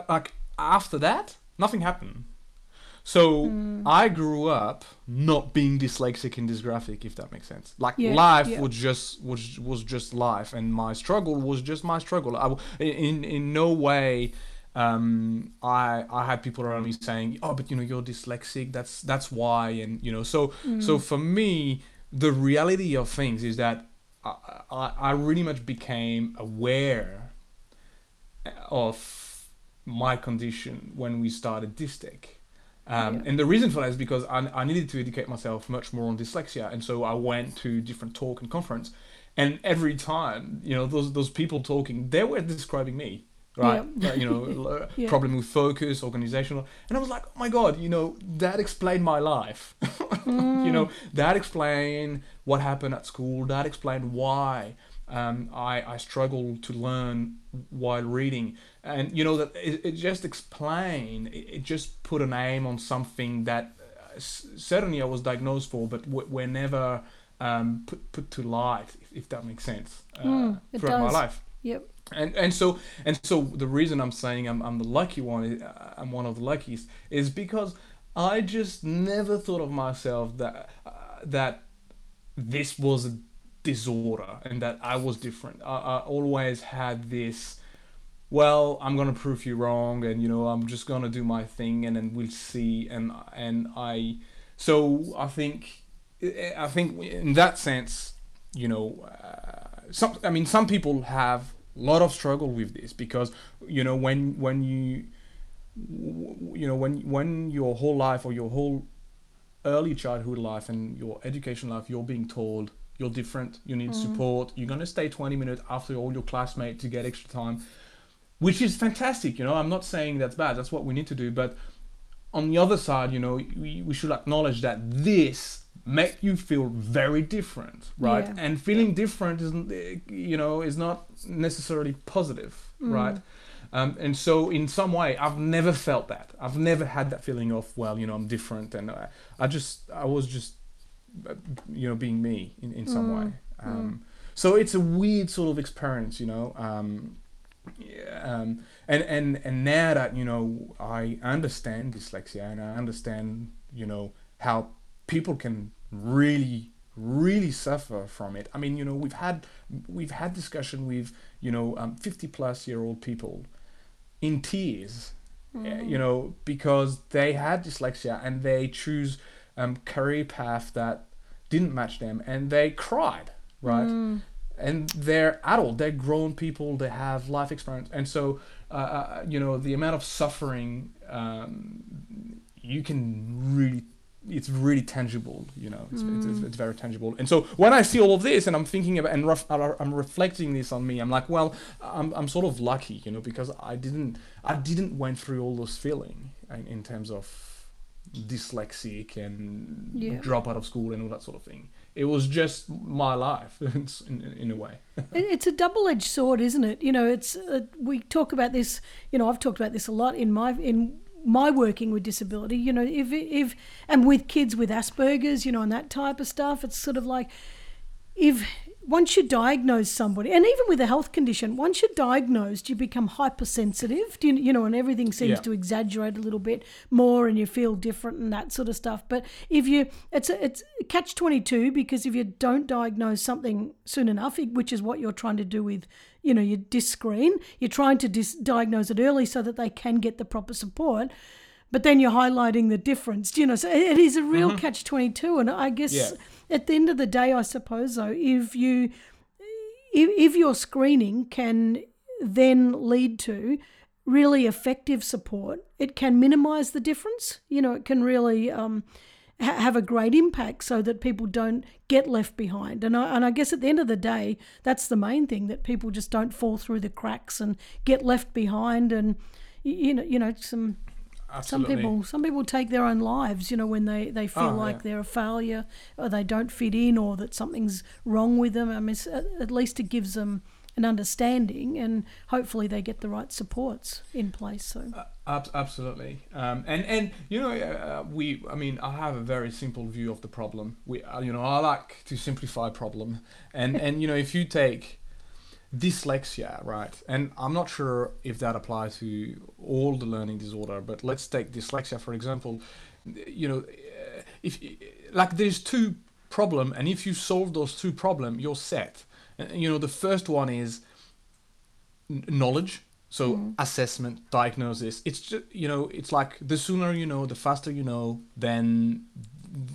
like after that, nothing happened. So mm. I grew up not being dyslexic and dysgraphic, if that makes sense. Like yeah, life yeah. was just was was just life, and my struggle was just my struggle. I, in in no way. Um, I I had people around me saying, "Oh, but you know, you're dyslexic. That's that's why." And you know, so mm. so for me, the reality of things is that I, I, I really much became aware of my condition when we started Dystech um, yeah. And the reason for that is because I, I needed to educate myself much more on dyslexia, and so I went to different talk and conference, and every time, you know, those those people talking, they were describing me. right? Uh, you know, Yeah. problem with focus, organizational, and I was like, oh my god, you know, that explained my life. you know, that explained what happened at school. That explained why um, I I struggled to learn while reading, and you know that it, it just explained. It, it just put a name on something that uh, certainly I was diagnosed for, but w- were never um, put put to light, if, if that makes sense, uh, Mm, throughout does. my life Yep. and and so and so the reason I'm saying I'm I'm the lucky one uh, I'm one of the luckiest is because I just never thought of myself that uh, that this was a disorder and that I was different. I, I always had this. Well, I'm gonna prove you wrong, and you know I'm just gonna do my thing, and then we'll see. And and I, so I think, I think in that sense, you know, uh, some. I mean, some people have a lot of struggle with this because you know when when you you know when when your whole life or your whole early childhood life and your education life you're being told you're different you need support you're going to stay 20 minutes after all your classmates to get extra time which is fantastic you know i'm not saying that's bad that's what we need to do but on the other side you know we, we should acknowledge that this make you feel very different right? Yeah. and feeling different is you know is not necessarily positive right? Um, and so in some way i've never felt that. I've never had that feeling of well you know i'm different and i, I just i was just uh, you know being me in, in some way. Um, so it's a weird sort of experience you know um, yeah, um, and and and now that you know I understand dyslexia and I understand you know how people can really really suffer from it. I mean, you know, we've had we've had discussion with you know um, 50 plus year old people in tears, uh, you know, because they had dyslexia and they choose um, career path that didn't match them and they cried, right? And they're adult they're grown people they have life experience. And so uh, uh, you know the amount of suffering um, you can really it's really tangible you know it's, it's, it's, it's very tangible. And so when i see all of this and i'm thinking about and ref, i'm reflecting this on me i'm like well I'm, I'm sort of lucky you know because i didn't i didn't went through all those feeling in, in terms of dyslexic and Yeah. drop out of school and all that sort of thing it was just my life in, in, a way It's a double-edged sword, isn't it? You know, it's uh, we talk about this. You know, I've talked about this a lot in my in my working with disability. You know, if if and with kids with Asperger's, you know, and that type of stuff. It's sort of like if once you diagnose somebody, and even with a health condition, once you're diagnosed, you become hypersensitive. You, you know, and everything seems Yeah. to exaggerate a little bit more, and you feel different and that sort of stuff. But if you, it's a, it's catch twenty two because if you don't diagnose something soon enough, which is what you're trying to do with, you know, your Dyscreen, you're trying to dis- diagnose it early so that they can get the proper support. But then you're highlighting the difference, you know. So it is a real mm-hmm. catch twenty two, and I guess Yeah. At the end of the day, I suppose though, if you if, if your screening can then lead to really effective support, it can minimize the difference. You know, it can really um, ha- have a great impact so that people don't get left behind. And I, and I guess at the end of the day, that's the main thing that people just don't fall through the cracks and get left behind. And you know, you know, some some people some people take their own lives you know when they they feel Oh, like yeah. they're a failure or they don't fit in or that something's wrong with them i mean it's- at least it gives them an understanding and hopefully they get the right supports in place so Ab- absolutely. Um, and and you know uh, we I mean I have a very simple view of the problem. We uh, you know I like to simplify problem. And and you know if you take dyslexia, right? And I'm not sure if that applies to all the learning disorder, but let's take dyslexia for example. You know, uh, if like there's two problem, and if you solve those two problem, you're set. Uh, You know, the first one is knowledge so assessment diagnosis it's just you know it's like the sooner you know the faster you know then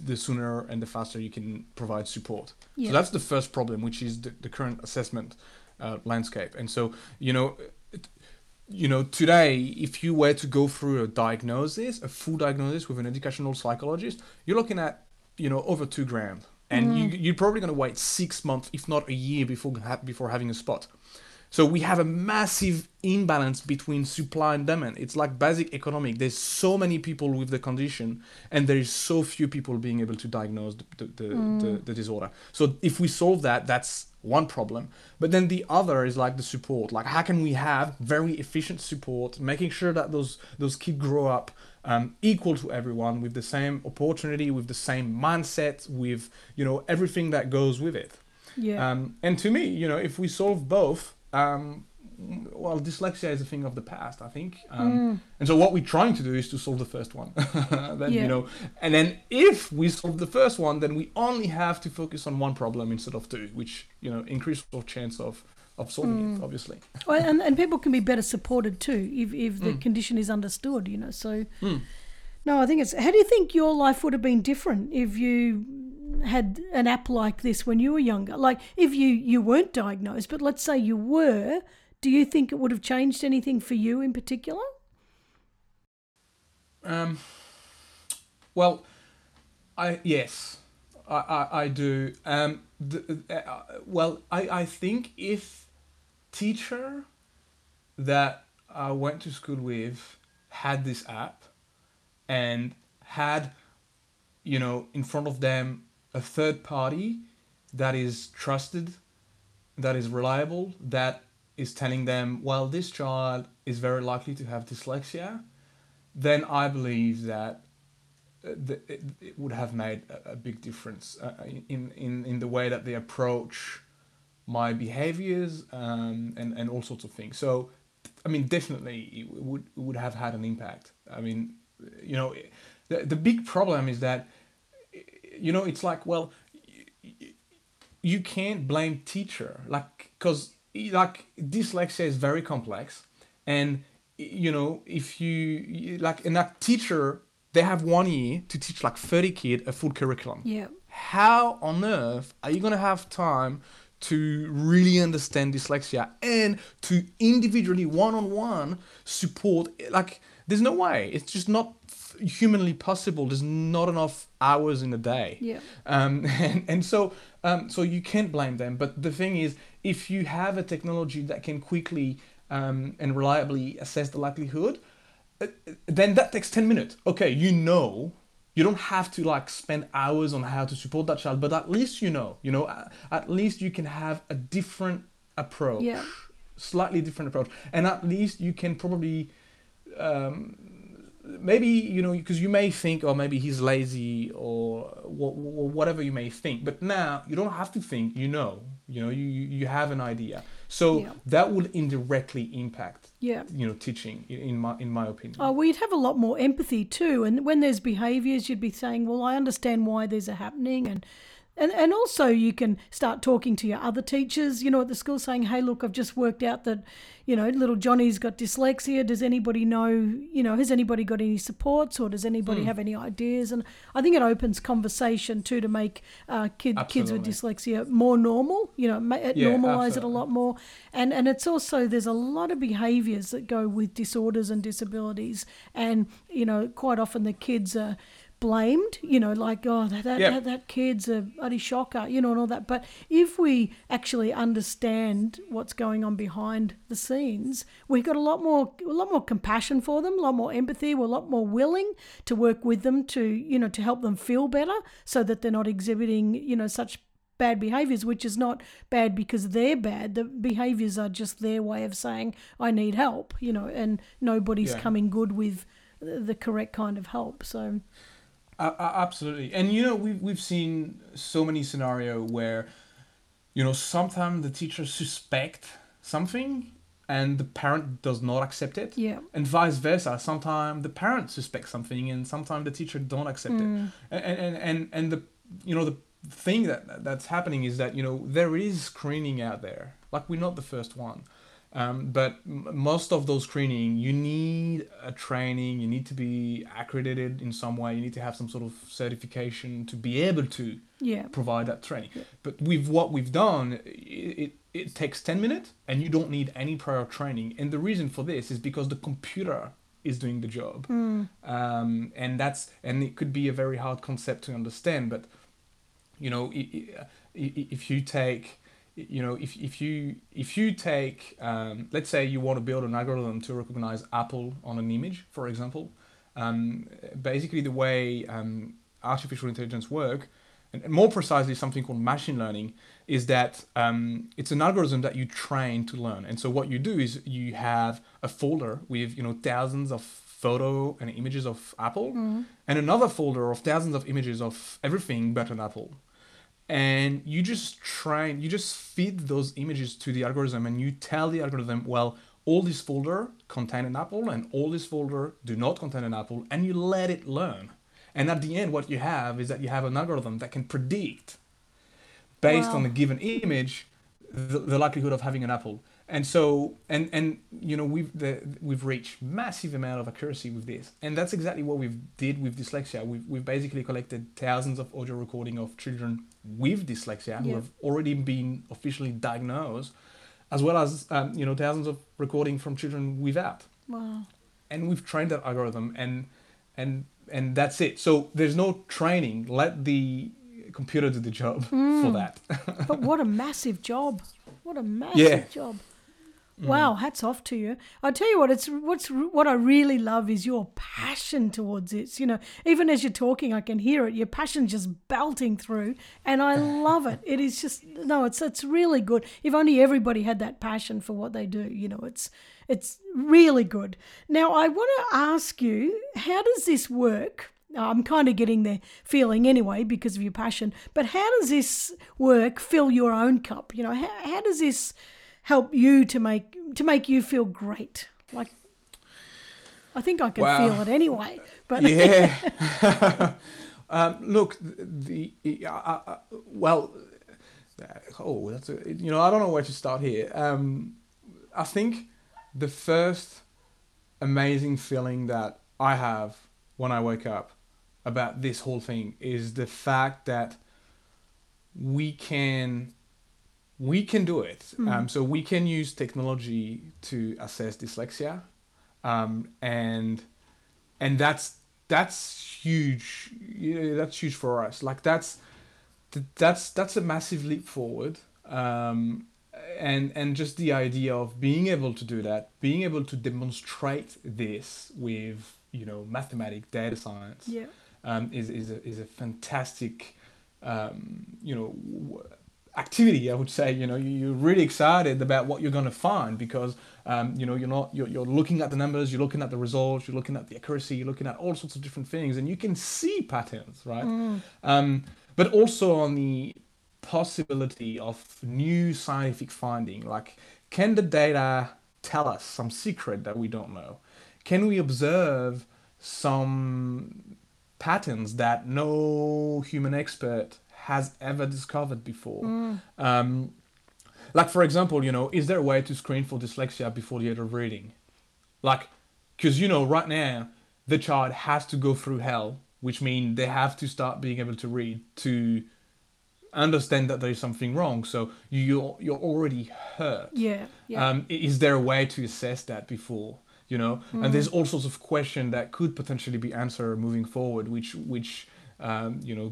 the sooner and the faster you can provide support Yeah. so that's the first problem which is the, the current assessment uh, landscape and so you know you know today if you were to go through a diagnosis a full diagnosis with an educational psychologist you're looking at you know over two grand and you, you're probably going to wait six months if not a year before ha- before having a spot So we have a massive imbalance between supply and demand. It's like basic economic. There's so many people with the condition, and there is so few people being able to diagnose the, the, the, the, the disorder. So if we solve that, that's one problem. But then the other is like the support. Like how can we have very efficient support, making sure that those those kids grow up um, equal to everyone with the same opportunity, with the same mindset, with you know everything that goes with it. Yeah. Um, and to me, you know, if we solve both, um, well, dyslexia is a thing of the past, I think. Um, hmm. And so what we're trying to do is to solve the first one. then Yeah. you know, and then if we solve the first one, then we only have to focus on one problem instead of two, which you know increases our chance of of solving it, hmm. obviously. Well, and, and people can be better supported too if, if the hmm. condition is understood, you know. So, no, I think it's. How do you think your life would have been different if you had an app like this when you were younger? Like, if you, you weren't diagnosed, but let's say you were, do you think it would have changed anything for you in particular? Um, well, I yes, I I, I do. Um, the, uh, well, I I think if teacher that I went to school with had this app and had you know in front of them a third party that is trusted that is reliable that is telling them well this child is very likely to have dyslexia then I believe that uh, it, would have made a, big difference uh, in, in, in the way that they approach my behaviors um, and, and all sorts of things. So, I mean, definitely it would, it would have had an impact. I mean, you know, the, the big problem is that, you know, it's like, well, you can't blame teacher like because like dyslexia is very complex. And you know if you like and that teacher they have one year to teach like 30 kids a full curriculum. Yeah. how on earth are you going to have time to really understand dyslexia and to individually one-on-one support like there's no way. It's just not humanly possible. There's not enough hours in a day. Yeah. um, and, and so um, so you can't blame them. But the thing is if you have a technology that can quickly um, and reliably assess the likelihood uh, then that takes 10 minutes. Okay you know. You don't have to like spend hours on how to support that child but at least you know you know at least you can have a different approach. Yeah. slightly different approach. And at least you can probably um, maybe you know because you may think oh maybe he's lazy or wha- whatever you may think but now you don't have to think you know you know you you have an idea so Yeah. that would indirectly impact Yeah. you know teaching in, in my in my opinion Oh, well, you'd have a lot more empathy too. And when there's behaviours, you'd be saying, "Well, I understand why these are happening," and and and also you can start talking to your other teachers, you know, at the school, saying, "Hey, look, I've just worked out that, you know, little Johnny's got dyslexia. Does anybody know? You know, has anybody got any supports, or does anybody have any ideas?" And I think it opens conversation too to make uh, kid, kids with dyslexia more normal. You know, it Yeah, normalize it a lot more and and it's also there's a lot of behaviors that go with disorders and disabilities and you know quite often the kids are blamed you know like oh that that, Yep. that, that kid's a bloody shocker you know and all that but if we actually understand what's going on behind the scenes we've got a lot more a lot more compassion for them a lot more empathy we're a lot more willing to work with them to you know to help them feel better so that they're not exhibiting you know such bad behaviors, which is not bad because they're bad. The behaviors are just their way of saying, I need help, you know, and nobody's Yeah. coming good with the correct kind of help. So, Uh, absolutely, and you know we've we've seen so many scenario where, you know, sometimes the teacher suspect something and the parent does not accept it, yeah. and vice versa. Sometimes the parent suspects something and sometimes the teacher don't accept it, and and and and the you know the thing that that's happening is that you know there is screening out there. Like we're not the first one. Um, but m- most of those screening, you need a training. You need to be accredited in some way. You need to have some sort of certification to be able to Yeah. provide that training. But with what we've done, it, it, it takes 10 minutes and you don't need any prior training. And the reason for this is because the computer is doing the job. Um, and that's and it could be a very hard concept to understand, but you know, if you take you know if, if you if you take um, let's say you want to build an algorithm to recognize apple on an image for example um, basically the way um, artificial intelligence work and more precisely something called machine learning is that um, it's an algorithm that you train to learn and so what you do is you have a folder with you know thousands of photo and images of apple Mm. and another folder of thousands of images of everything but an apple and you just train you just feed those images to the algorithm and you tell the algorithm well all this folder contain an apple and all this folder do not contain an apple and you let it learn. And at the end what you have is that you have an algorithm that can predict based Wow. on a given image the, the likelihood of having an apple. And so and and you know we've the, we've reached massive amount of accuracy with this. And that's exactly what we've did with dyslexia. We've, we've basically collected thousands of audio recording of children with dyslexia who Yeah. have already been officially diagnosed as well as um, you know thousands of recording from children without Wow. and we've trained that algorithm and and and that's it so there's no training let the computer do the job for that But what a massive job. What a massive Yeah. job. Mm. Wow, hats off to you. I tell you what, it's what's what I really love is your passion towards this. You know, even as you're talking, I can hear it. Your passion just belting through, and I love it. It is just no, it's it's really good. If only everybody had that passion for what they do. You know, it's it's really good. Now, I want to ask you, how does this work? I'm kind of getting the feeling anyway because of your passion. But how does this work? Fill your own cup. You know, how, how does this help you to make to make you feel great? Like, I think I can Wow. feel it anyway. But yeah. um, look, the, uh, uh, well, uh, oh, that's a, you know I don't know where to start here. Um, I think the first amazing feeling that I have when I wake up about this whole thing is the fact that we can we can do it. Um, so we can use technology to assess dyslexia, um, and and that's that's huge. You know, that's huge for us. Like that's that's that's a massive leap forward. Um, and and just the idea of being able to do that, being able to demonstrate this with you know mathematics, data science, yeah, um, is is a, is a fantastic um, you know w- activity. I would say you know you- you're really excited about what you're going to find because um, you know you're not you're, you're looking at the numbers, you're looking at the results, you're looking at the accuracy, you're looking at all sorts of different things, and you can see patterns, right? Um, but also on the possibility of new scientific finding, like can the data tell us some secret that we don't know? Can we observe some patterns that no human expert has ever discovered before? Um, like, for example, you know, is there a way to screen for dyslexia before the age of reading? Like, because, you know, right now, the child has to go through hell, which means they have to start being able to read to understand that there is something wrong. So you're, you're already hurt yeah, yeah. um, is there a way to assess that before you know and there's all sorts of questions that could potentially be answered moving forward which which um, you know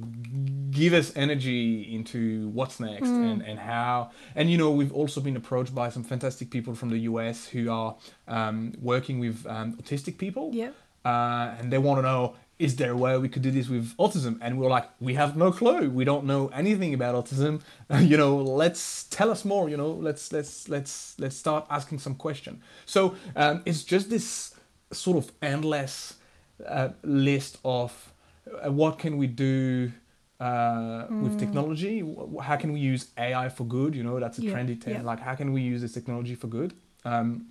give us energy into what's next and, and how. And you know we've also been approached by some fantastic people from the us who are um, working with um, autistic people. Yeah. uh, and they want to know is there a way we could do this with autism? And we're like we have no clue. We don't know anything about autism. You know let's tell us more you know let's let's let's let's start asking some question. So um, it's just this sort of endless uh, list of what can we do uh, with technology? How can we use ai for good? You know that's a Yeah, trendy term. yeah. like how can we use this technology for good? Um,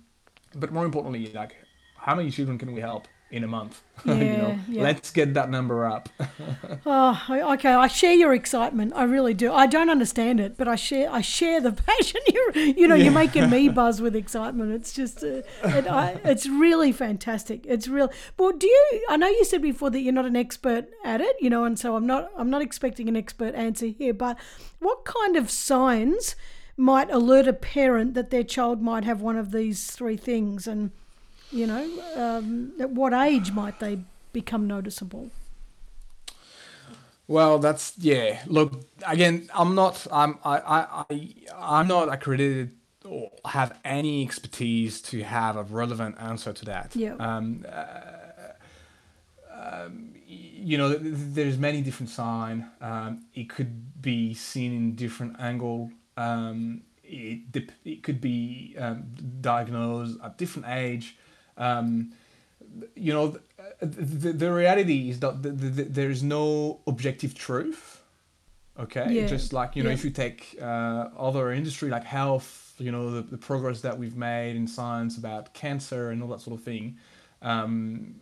but more importantly like how many children can we help in a month you know Yeah, yeah. let's get that number up Oh, okay. I share your excitement. I really do. I don't understand it, but I share. I share the passion. You're, you know, you're making me buzz with excitement. It's just, uh, it, I, it's really fantastic. It's real. But do you? I know you said before that you're not an expert at it. You know, and so I'm not. I'm not expecting an expert answer here. But what kind of signs might alert a parent that their child might have one of these three things, and you know, um, at what age might they become noticeable? Well, that's yeah. Look, again, I'm not. I'm. I. I. I I'm not accredited or have any expertise to have a relevant answer to that. Yeah. Um, uh, um, you know, th- th- there's many different sign. Um, it could be seen in different angle. Um, it it could be um, diagnosed at different age. Um, you know, th- the, the reality is that th th there is no objective truth. Okay, Yeah. just like you know, Yeah. if you take uh, other industry like health, you know, the, the progress that we've made in science about cancer and all that sort of thing. Um,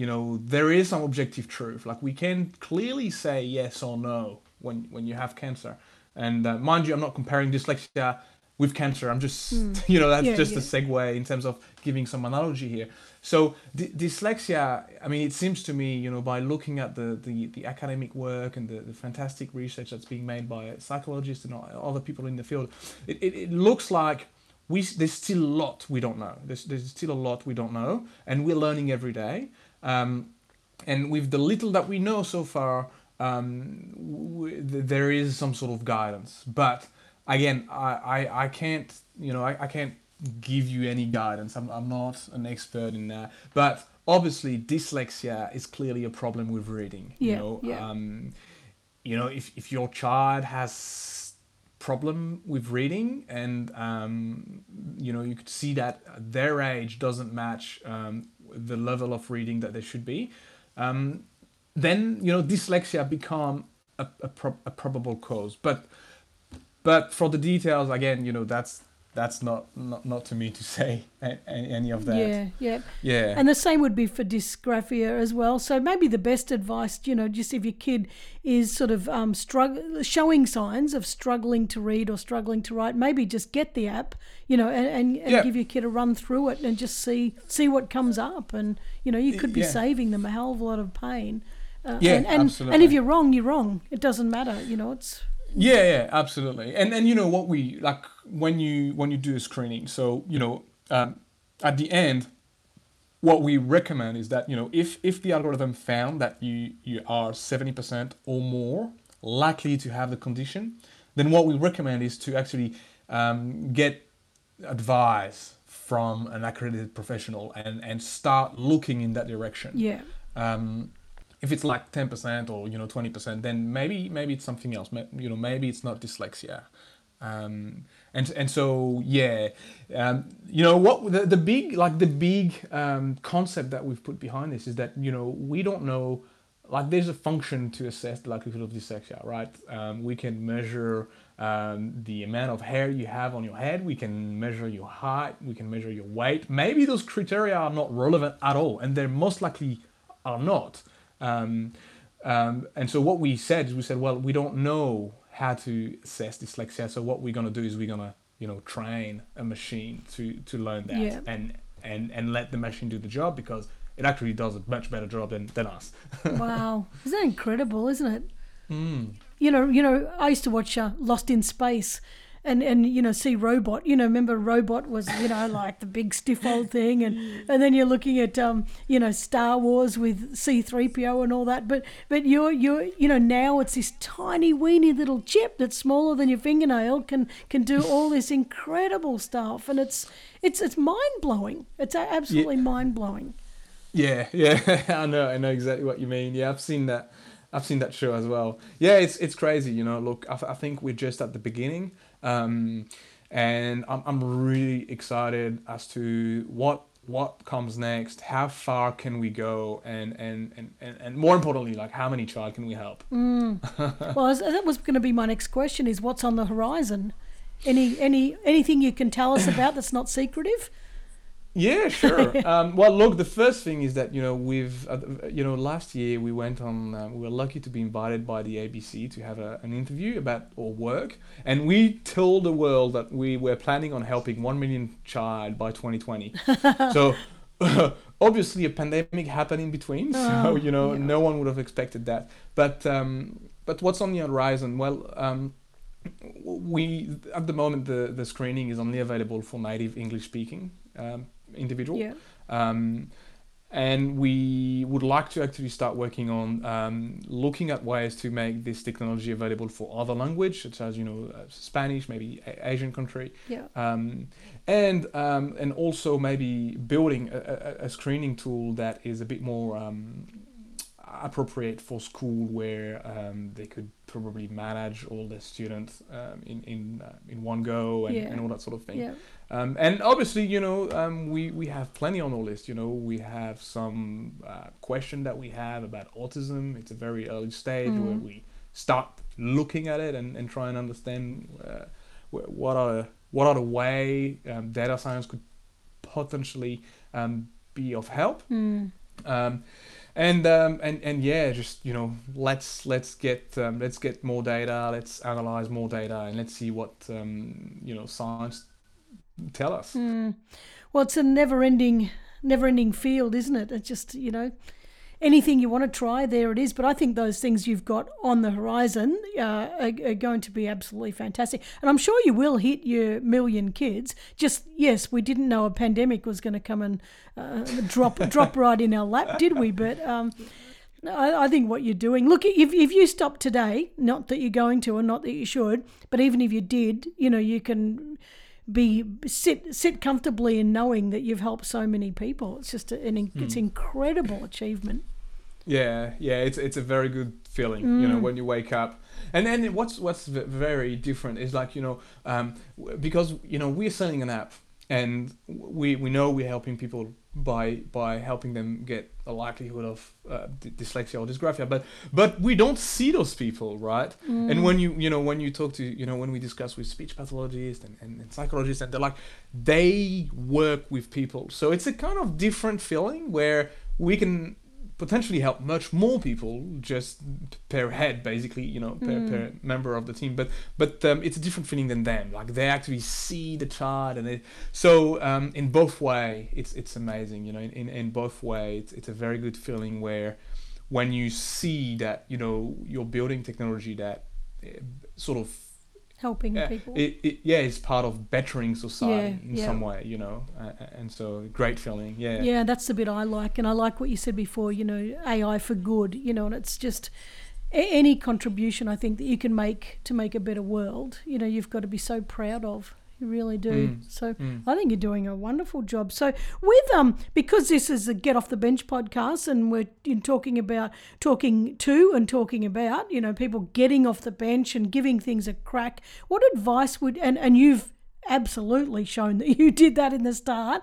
you know, there is some objective truth. Like we can clearly say yes or no when when you have cancer. And uh, mind you, I'm not comparing dyslexia with cancer. I'm just, you know, that's. Yeah, just yeah. a segue in terms of giving some analogy here. So d- dyslexia, I mean, it seems to me, you know, by looking at the, the, the academic work and the, the fantastic research that's being made by psychologists and other people in the field, it, it, it looks like we there's still a lot we don't know. There's, there's still a lot we don't know, and we're learning every day. Um, and with the little that we know so far, um, w- th- there is some sort of guidance. But again, I, I, I can't, you know, I, I can't give you any guidance. I'm, I'm not an expert in that. But obviously, dyslexia is clearly a problem with reading. Yeah, You know, yeah. um, you know, if, if your child has problem with reading and um, you know you could see that their age doesn't match um, the level of reading that they should be um, then you know dyslexia become a, a, prob a probable cause but but for the details again you know that's that's not not, not to me to say any of that Yeah, yeah. yeah And the same would be for dysgraphia as well. So maybe the best advice, you know, just if your kid is sort of um, strugg- showing signs of struggling to read or struggling to write, maybe just get the app, you know, and, and, and Yeah. give your kid a run through it and just see see what comes up. And you know, you could be Yeah. saving them a hell of a lot of pain. Uh, Yeah, and, and, and if you're wrong, you're wrong. It doesn't matter. You know, it's Yeah, yeah, absolutely. And and you know what we like when you when you do a screening. So you know, um, at the end, what we recommend is that you know if if the algorithm found that you you are seventy percent or more likely to have the condition, then what we recommend is to actually um, get advice from an accredited professional and and start looking in that direction yeah, um, if it's like 10% or you know 20% then maybe maybe it's something else. You know maybe it's not dyslexia. Um, and and so yeah um, you know what the, the big like the big um, concept that we've put behind this is that you know we don't know like there's a function to assess the likelihood of dyslexia right? Um, we can measure um, the amount of hair you have on your head. We can measure your height. We can measure your weight. Maybe those criteria are not relevant at all and they're most likely are not um, um, and so what we said is we said well we don't know how to assess dyslexia so what we're going to do is we're going to you know train a machine to to learn that Yeah. and and and let the machine do the job because it actually does a much better job than, than us wow, isn't that incredible? Isn't it? mm. you know, you know, I used to watch uh, Lost in Space, and and you know, see Robot. You know, remember Robot was you know like the big stiff old thing, and and then you're looking at um, you know, Star Wars with C three PO and all that. But but you're you're you know now it's this tiny weeny little chip that's smaller than your fingernail can can do all this incredible stuff, and it's it's it's mind blowing. It's absolutely mind blowing. Yeah, yeah, I know, I know exactly what you mean. Yeah, I've seen that. I've seen that show as well. Yeah, it's it's crazy. You know, look, I, I think we're just at the beginning, um, and I'm I'm really excited as to what what comes next. How far can we go, and and and and, and more importantly, like how many child can we help? Well, as- that was going to be my next question: is what's on the horizon? Any any anything you can tell us about that's not secretive? Yeah, sure. um, well, look, the first thing is that you know we've uh, you know last year we went on uh, we were lucky to be invited by the ABC to have a, an interview about our work, and we told the world that we were planning on helping one million child by 2020. so. obviously, a pandemic happened in between, so Oh, you know yeah. no one would have expected that. But um, but what's on the horizon? Well, um, we at the moment the the screening is only available for native English speaking um, individual. Yeah. Um, and we would like to actually start working on um, looking at ways to make this technology available for other language, such as you know uh, Spanish, maybe a- Asian country, Yeah. um, and um, and also maybe building a, a, a screening tool that is a bit more um, appropriate for school, where um, they could probably manage all their students um, in in uh, in one go and, Yeah. and all that sort of thing. Yeah. Um, and obviously, you know, um, we, we have plenty on our list. You know, we have some uh, question that we have about autism. It's a very early stage where Mhm. we start looking at it and, and try and understand uh, what are what are the way um, data science could potentially um, be of help. Mm. Um, and um, and and yeah, just you know, let's let's get um, let's get more data, let's analyze more data, and let's see what um, you know science tell us. Mm. Well, it's a never-ending, never-ending field, isn't it? It's just you know, anything you want to try, there it is. But I think those things you've got on the horizon uh, are, are going to be absolutely fantastic, and I'm sure you will hit your million kids. Just yes, we didn't know a pandemic was going to come and uh, drop drop right in our lap, did we? But um, I, think what you're doing. Look, if if you stop today, not that you're going to, and not that you should, but even if you did, you know, you can be sit sit comfortably in knowing that you've helped so many people. It's just an it's incredible achievement. Yeah, yeah, it's it's a very good feeling, you know, Mm. when you wake up. And then what's what's very different is like you know, um, because you know we're selling an app, and we we know we're helping people by by helping them get a likelihood of uh, d- dyslexia or dysgraphia, but but we don't see those people, right? Mm. And when you you know when you talk to you know when we discuss with speech pathologists and, and, and psychologists, and they're like they work with people, so it's a kind of different feeling where we can potentially help much more people just per head basically you know per, Mm. per member of the team but but um, it's a different feeling than them like they actually see the child and it so um, in both way it's it's amazing you know in, in, in both way it's, it's a very good feeling where when you see that you know you're building technology that uh, sort of helping yeah, people. it, it, yeah, it's part of bettering society Yeah, in yeah. some way, you know, uh, and so great feeling, yeah. Yeah, that's the bit I like, and I like what you said before. You know, AI for good. You know, and it's just any contribution I think that you can make to make a better world. You know, you've got to be so proud of. You really do. Mm. So Mm. I think you're doing a wonderful job. So with um because this is a Get Off the Bench podcast and we're in talking about talking to and talking about, you know, people getting off the bench and giving things a crack, what advice would and, and you've absolutely shown that you did that in the start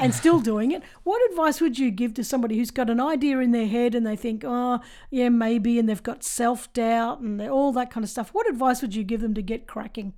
and still doing it. What advice would you give to somebody who's got an idea in their head and they think, oh, yeah, maybe, and they've got self doubt and all that kind of stuff? What advice would you give them to get cracking?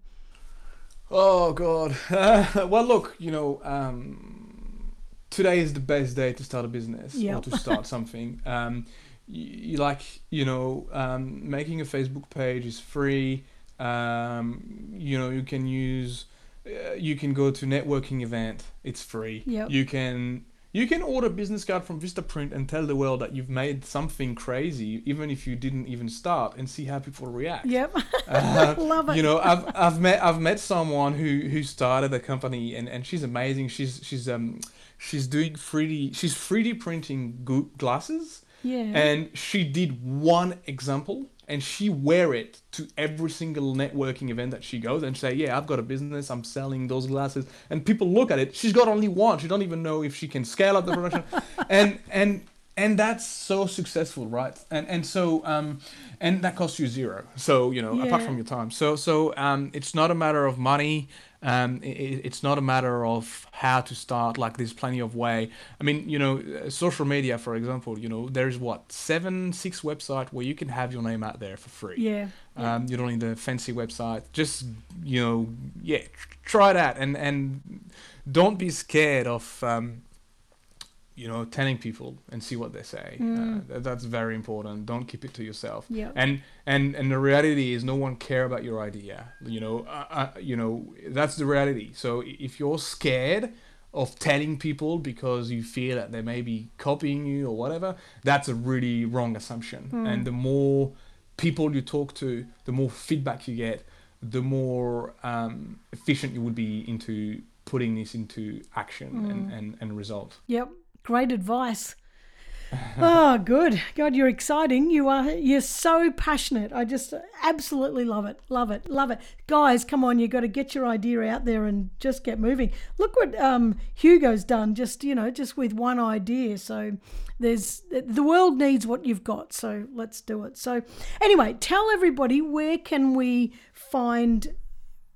Oh God. well, look, you know, um, today is the best day to start a business Yep. or to start something. Um, you, you like, you know, um, making a Facebook page is free. Um, you know, you can use, uh, you can go to networking event. It's free. Yep. You can. You can order business card from Vistaprint and tell the world that you've made something crazy, even if you didn't even start, and see how people react. Yep. Uh, Love it. you know, I've I've met I've met someone who who started a company and, and she's amazing. She's she's um she's doing 3D she's 3D printing glasses Yeah. and she did one example and she wear it to every single networking event that she goes and say, yeah, I've got a business, I'm selling those glasses, and people look at it. She's got only one. She don't even know if she can scale up the production, and and and that's so successful, right? And and so um, and that costs you zero. So you know, apart from your time. So so um, it's not a matter of money. Um, it, it's not a matter of how to start. Like there's plenty of way. I mean, you know, uh, social media, for example. You know, there's what seven, six website where you can have your name out there for free. yeah. Um, you don't need a fancy website. Just you know, yeah, tr- try that and and don't be scared of um, you know telling people and see what they say. Mm. Uh, that, that's very important. Don't keep it to yourself. yeah. And and and the reality is, no one care about your idea. You know, uh, uh, you know that's the reality. So if you're scared of telling people because you fear that they may be copying you or whatever, that's a really wrong assumption. Mm. And the more people you talk to, the more feedback you get, the more um, efficient you would be into putting this into action and, Mm. and, and result. Yep. Great advice. oh, good. God, you're exciting. You are. You're so passionate. I just absolutely love it. Love it. Love it. Guys, come on. You got to get your idea out there and just get moving. Look what um, Hugo's done. Just you know, just with one idea. So there's the world needs what you've got. So let's do it. So anyway, tell everybody where can we find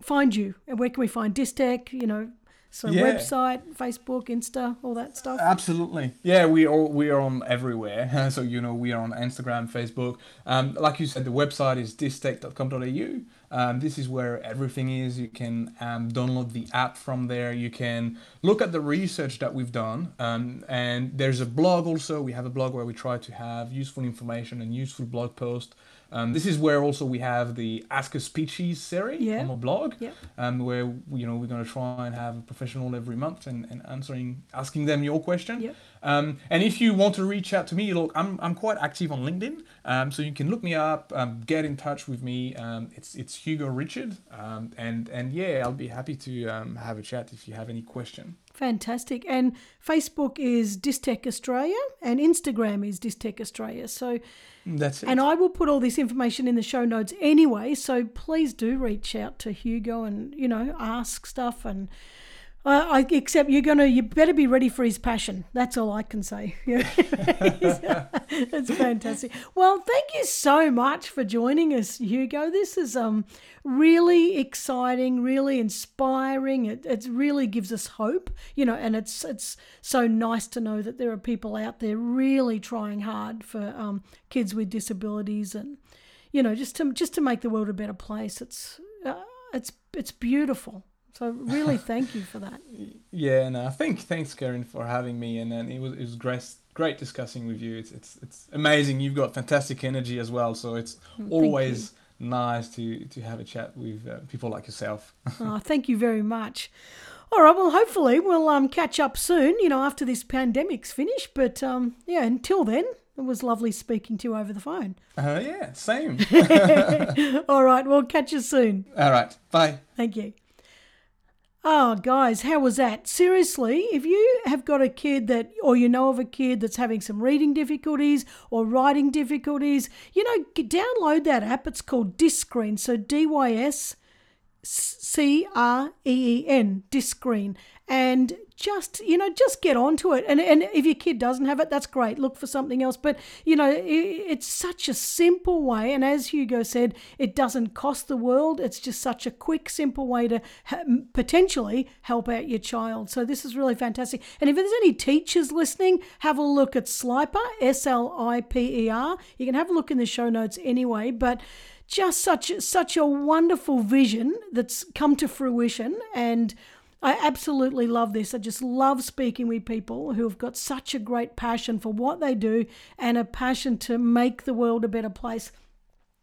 find you and where can we find Dystech? You know, so yeah. website, Facebook, Insta, all that stuff. Absolutely, yeah. We are we are on everywhere. so you know we are on Instagram, Facebook. Um, like you said, the website is dystech.com.au. Um, this is where everything is. You can um, download the app from there. You can look at the research that we've done. Um, and there's a blog also. We have a blog where we try to have useful information and useful blog posts um, this is where also we have the Ask a Speeches series yeah. on the blog, yeah. um, where you know we're going to try and have a professional every month and, and answering asking them your question. Yeah. Um, and if you want to reach out to me, look, I'm, I'm quite active on LinkedIn, um, so you can look me up, um, get in touch with me. Um, it's it's Hugo Richard, um, and and yeah, I'll be happy to um, have a chat if you have any question. Fantastic. And Facebook is Dystech Australia, and Instagram is Dystech Australia. So that's it. And I will put all this information in the show notes anyway. So please do reach out to Hugo and you know ask stuff and uh, I, except you're gonna, you better be ready for his passion. That's all I can say. That's fantastic. Well, thank you so much for joining us, Hugo. This is um really exciting, really inspiring. It it really gives us hope, you know, and it's it's so nice to know that there are people out there really trying hard for um, kids with disabilities and you know just to just to make the world a better place. It's uh, it's it's beautiful. So really, thank you for that. Yeah, no, I think thanks, Karen, for having me, and then it was it was great great discussing with you. It's it's it's amazing. You've got fantastic energy as well, so it's mm, always nice to to have a chat with uh, people like yourself. oh, thank you very much. All right, well, hopefully we'll um catch up soon. You know, after this pandemic's finished. But um, yeah, until then, it was lovely speaking to you over the phone. Uh, yeah, same. All right, we'll catch you soon. All right, bye. Thank you. Oh, guys, how was that? Seriously, if you have got a kid that, or you know of a kid that's having some reading difficulties or writing difficulties, you know, download that app. It's called Dyscreen. So D Y S C R E E N, Dyscreen and just you know just get onto it. And and if your kid doesn't have it that's great. Look for something else. But you know it, it's such a simple way. And as hugo said it doesn't cost the world. It's just such a quick simple way to ha- potentially help out your child. So this is really fantastic. And if there's any teachers listening have a look at sliper s-l-i-p-e-r you can have a look in the show notes anyway. But just such such a wonderful vision that's come to fruition. And I absolutely love this. I just love speaking with people who have got such a great passion for what they do and a passion to make the world a better place.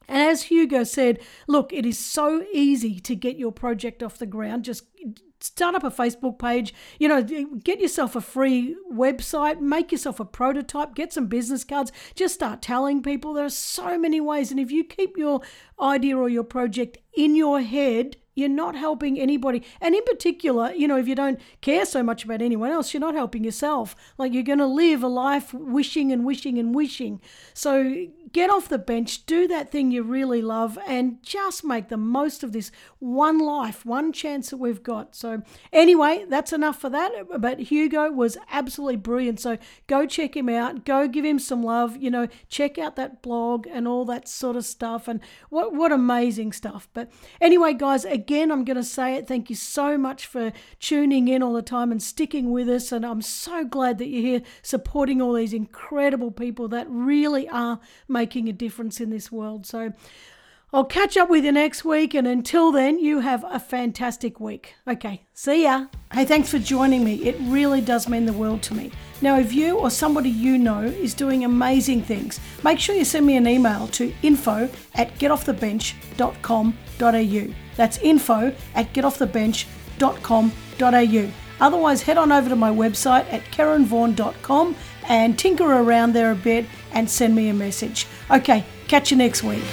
And as Hugo said, look, it is so easy to get your project off the ground. Just start up a Facebook page, you know, get yourself a free website, make yourself a prototype, get some business cards, just start telling people. There are so many ways. And if you keep your idea or your project in your head, you're not helping anybody. And in particular, you know, if you don't care so much about anyone else, you're not helping yourself. Like you're going to live a life wishing and wishing and wishing. So get off the bench, do that thing you really love, and just make the most of this one life, one chance that we've got. So, anyway, that's enough for that. But Hugo was absolutely brilliant. So, go check him out, go give him some love, you know, check out that blog and all that sort of stuff. And what, what amazing stuff. But anyway, guys, again, I'm going to say it. Thank you so much for tuning in all the time and sticking with us. And I'm so glad that you're here supporting all these incredible people that really are making a difference in this world. So I'll catch up with you next week. And until then, you have a fantastic week. Okay, see ya. Hey, thanks for joining me. It really does mean the world to me. Now, if you or somebody you know is doing amazing things, make sure you send me an email to info at getoffthebench.com.au. That's info at getoffthebench.com.au. Otherwise, head on over to my website at karenvaughan.com and tinker around there a bit and send me a message. Okay, catch you next week.